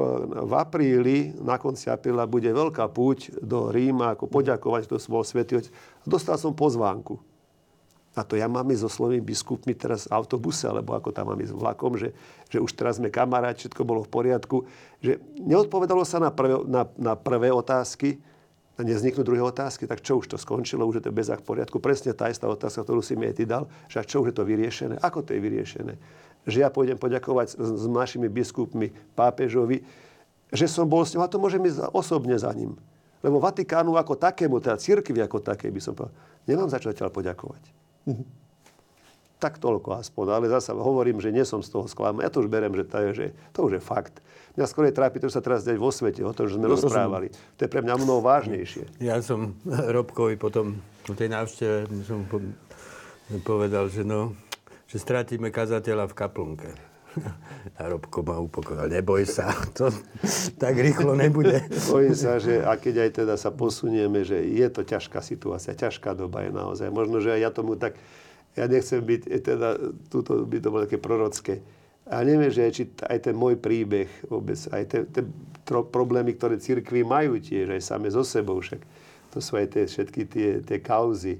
v apríli, na konci apríla, bude veľká púť do Ríma, ako poďakovať, to bol svätý Dostal som pozvánku. A to ja mám ísť so slovými biskupmi teraz v autobuse, alebo ako tam mám ísť vlakom, že, že už teraz sme kamaráti, všetko bolo v poriadku. Že neodpovedalo sa na prvé, na, na prvé otázky, nevzniknú druhé otázky, tak čo už to skončilo, už je to bez v poriadku. Presne tá istá otázka, ktorú si mi aj ty dal, že čo už je to vyriešené, ako to je vyriešené. Že ja pôjdem poďakovať s, s našimi biskupmi pápežovi, že som bol s ním, a to môžem ísť osobne za ním. Lebo Vatikánu ako takému, teda církvi ako také by som povedal, nemám za čo poďakovať. Mm-hmm. Tak toľko aspoň. Ale zase hovorím, že nie som z toho sklamaný. Ja to už berem, že to, je, že to už je fakt. Mňa skôr trápi, to sa teraz deje vo svete, o tom, že sme no, rozprávali. Rozumiem. To je pre mňa mnoho vážnejšie. Ja som Robkovi potom po tej návšteve som povedal, že no, že stratíme kazateľa v kaplnke. A Robko ma upokojil, neboj sa, to tak rýchlo nebude. Bojím sa, že a keď aj teda sa posunieme, že je to ťažká situácia, ťažká doba je naozaj. Možno, že aj ja tomu tak ja nechcem byť, e, teda, túto by to bolo také prorocké. A neviem, že či aj ten môj príbeh vôbec, aj tie, tie problémy, ktoré církvy majú tiež, aj same so sebou však. To sú aj tie, všetky tie, tie kauzy.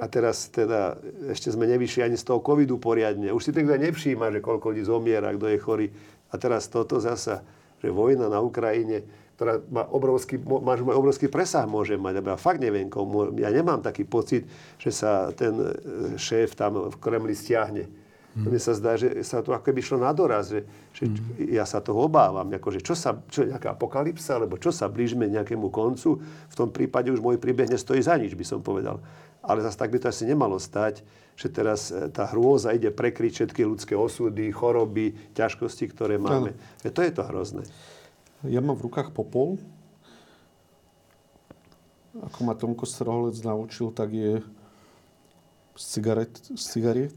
A teraz teda ešte sme nevyšli ani z toho covidu poriadne. Už si niekto nevšíma, že koľko ľudí zomiera, kto je chorý. A teraz toto zasa, že vojna na Ukrajine, ktorá má obrovský, má, má obrovský presah môže mať. Ja fakt neviem, komu, ja nemám taký pocit, že sa ten e, šéf tam v Kremli stiahne. Hmm. Mne sa zdá, že sa to ako keby šlo na doraz, že, že hmm. ja sa toho obávam, ako, že čo sa, čo, nejaká apokalypsa, alebo čo sa blížime nejakému koncu, v tom prípade už môj príbeh nestojí za nič, by som povedal. Ale zase tak by to asi nemalo stať, že teraz e, tá hrôza ide prekryť všetky ľudské osudy, choroby, ťažkosti, ktoré máme. No. To je to hrozné. Ja mám v rukách popol. ako ma Tomko Stroholec naučil, tak je z cigaret, z cigariet.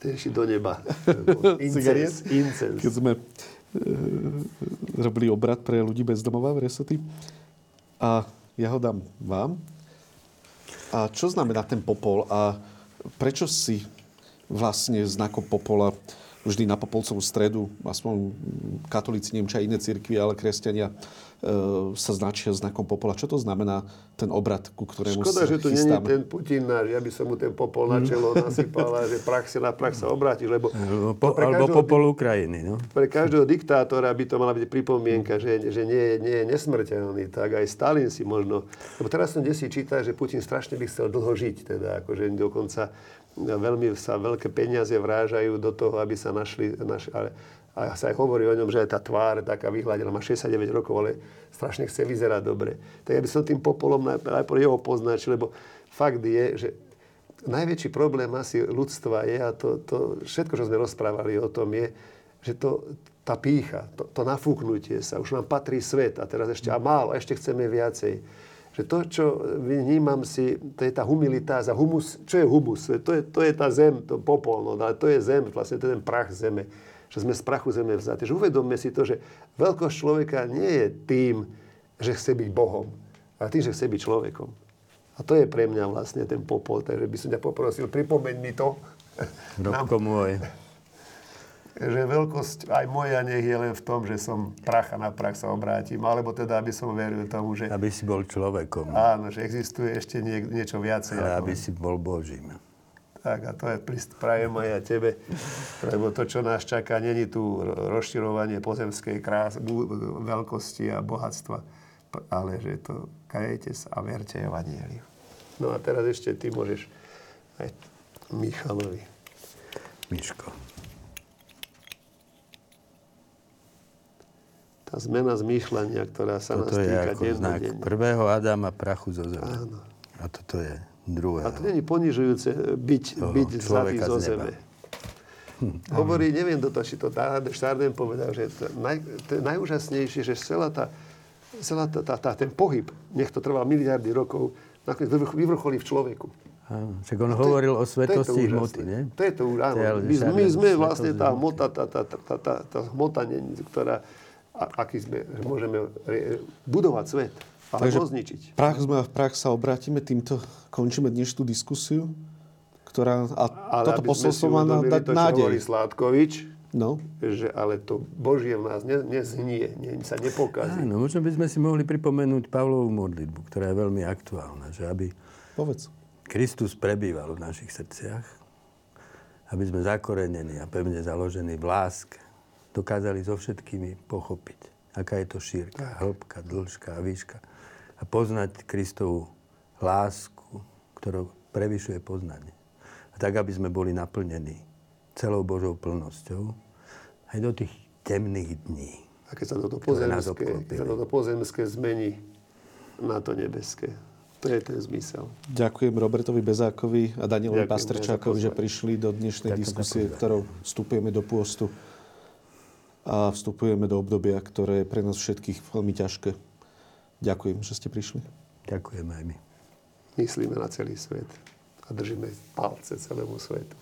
Je do neba. Incens. Incens. Keď sme e, robili obrad pre ľudí bez domova v Resoty. A ja ho dám vám. A čo znamená ten popol a prečo si vlastne znakom popola vždy na Popolcovú stredu, aspoň katolíci, neviem, či aj iné cirkvi, ale kresťania e, sa značia znakom popola. Čo to znamená ten obrad, ku ktorému Škoda, sa že tu není ten Putin náš, ja by som mu ten popol na čelo nasypal a že prach si na prach sa obráti, lebo Alebo, po, pre alebo každého- popol Ukrajiny. No. pre každého diktátora by to mala byť pripomienka, že, že nie, je- nie je nesmrteľný. Tak aj Stalin si možno... Lebo teraz som desi čítal, že Putin strašne by chcel dlho žiť. Teda, akože dokonca veľmi sa veľké peniaze vrážajú do toho, aby sa našli... Naš, ale, a sa aj hovorí o ňom, že aj tá tvár taká vyhľadená, má 69 rokov, ale strašne chce vyzerať dobre. Tak ja by som tým popolom naj- najprv jeho poznačil, lebo fakt je, že najväčší problém asi ľudstva je, a to, to všetko, čo sme rozprávali o tom, je, že to, tá pícha, to, to nafúknutie sa, už nám patrí svet a teraz ešte a málo, a ešte chceme viacej. Že to, čo vnímam si, to je tá humilita za humus. Čo je humus? To je, to je tá zem, to popol, no, ale to je zem, vlastne to je ten prach zeme. Že sme z prachu zeme vzaté. Že uvedomme si to, že veľkosť človeka nie je tým, že chce byť Bohom, ale tým, že chce byť človekom. A to je pre mňa vlastne ten popol. Takže by som ťa poprosil, pripomeň mi to. Robko môj. Že veľkosť aj moja nech je len v tom, že som prach a na prach sa obrátim, alebo teda, aby som veril tomu, že Aby si bol človekom. áno, že existuje ešte nie, niečo viacej. Ale ako- aby si bol Božím. Tak a to je prajem aj ja tebe, lebo to, čo nás čaká, není tu ro- rozširovanie pozemskej krás, veľkosti a bohatstva, ale že to kajete sa a verte Evangeliu. No a teraz ešte ty môžeš aj Michalovi. Miško. Tá zmena zmýšľania, ktorá sa nás Toto je týka ako znak prvého Adama prachu zo zeme. Áno. A toto je A druhého. to není ponižujúce byť, Toho byť vzatý človeka zo zeme. Hovorí, neviem, kto to, či to Šardem povedal, že to, naj, to je najúžasnejšie, že celá tá, celá tá, tá, tá, ten pohyb, nech to trvá miliardy rokov, nakoniec vyvrch- vyvrcholí v človeku. Áno. Však on hovoril o je to svetosti hmoty, nie? To je to áno. Je My, my sme vlastne tá hmota, tá, tá, tá, tá, tá, tá hmota, ktorá, a, aký sme, že môžeme budovať svet, alebo zničiť. prach sme a v prach sa obrátime. Týmto končíme dnešnú diskusiu, ktorá... A Ale toto posolstvo má dať to, čo hovorí nádej. Sládkovič, No, že ale to Božie v nás ne, nezhnie, ne, sa nepokazí. Áno, možno by sme si mohli pripomenúť Pavlovú modlitbu, ktorá je veľmi aktuálna, že aby povedz. Kristus prebýval v našich srdciach, aby sme zakorenení a pevne založení v láske dokázali so všetkými pochopiť, aká je to šírka, hĺbka, dĺžka a výška. A poznať Kristovú lásku, ktorou prevyšuje poznanie. A tak, aby sme boli naplnení celou Božou plnosťou aj do tých temných dní. A keď sa toto pozemské, keď sa toto pozemské zmení na to nebeské. To je ten zmysel. Ďakujem Robertovi Bezákovi a Danielovi Ďakujem Pastrčákovi, že prišli do dnešnej Ďakujem diskusie, ktorou vstupujeme do pôstu. A vstupujeme do obdobia, ktoré je pre nás všetkých veľmi ťažké. Ďakujem, že ste prišli. Ďakujeme aj my. Myslíme na celý svet a držíme palce celému svetu.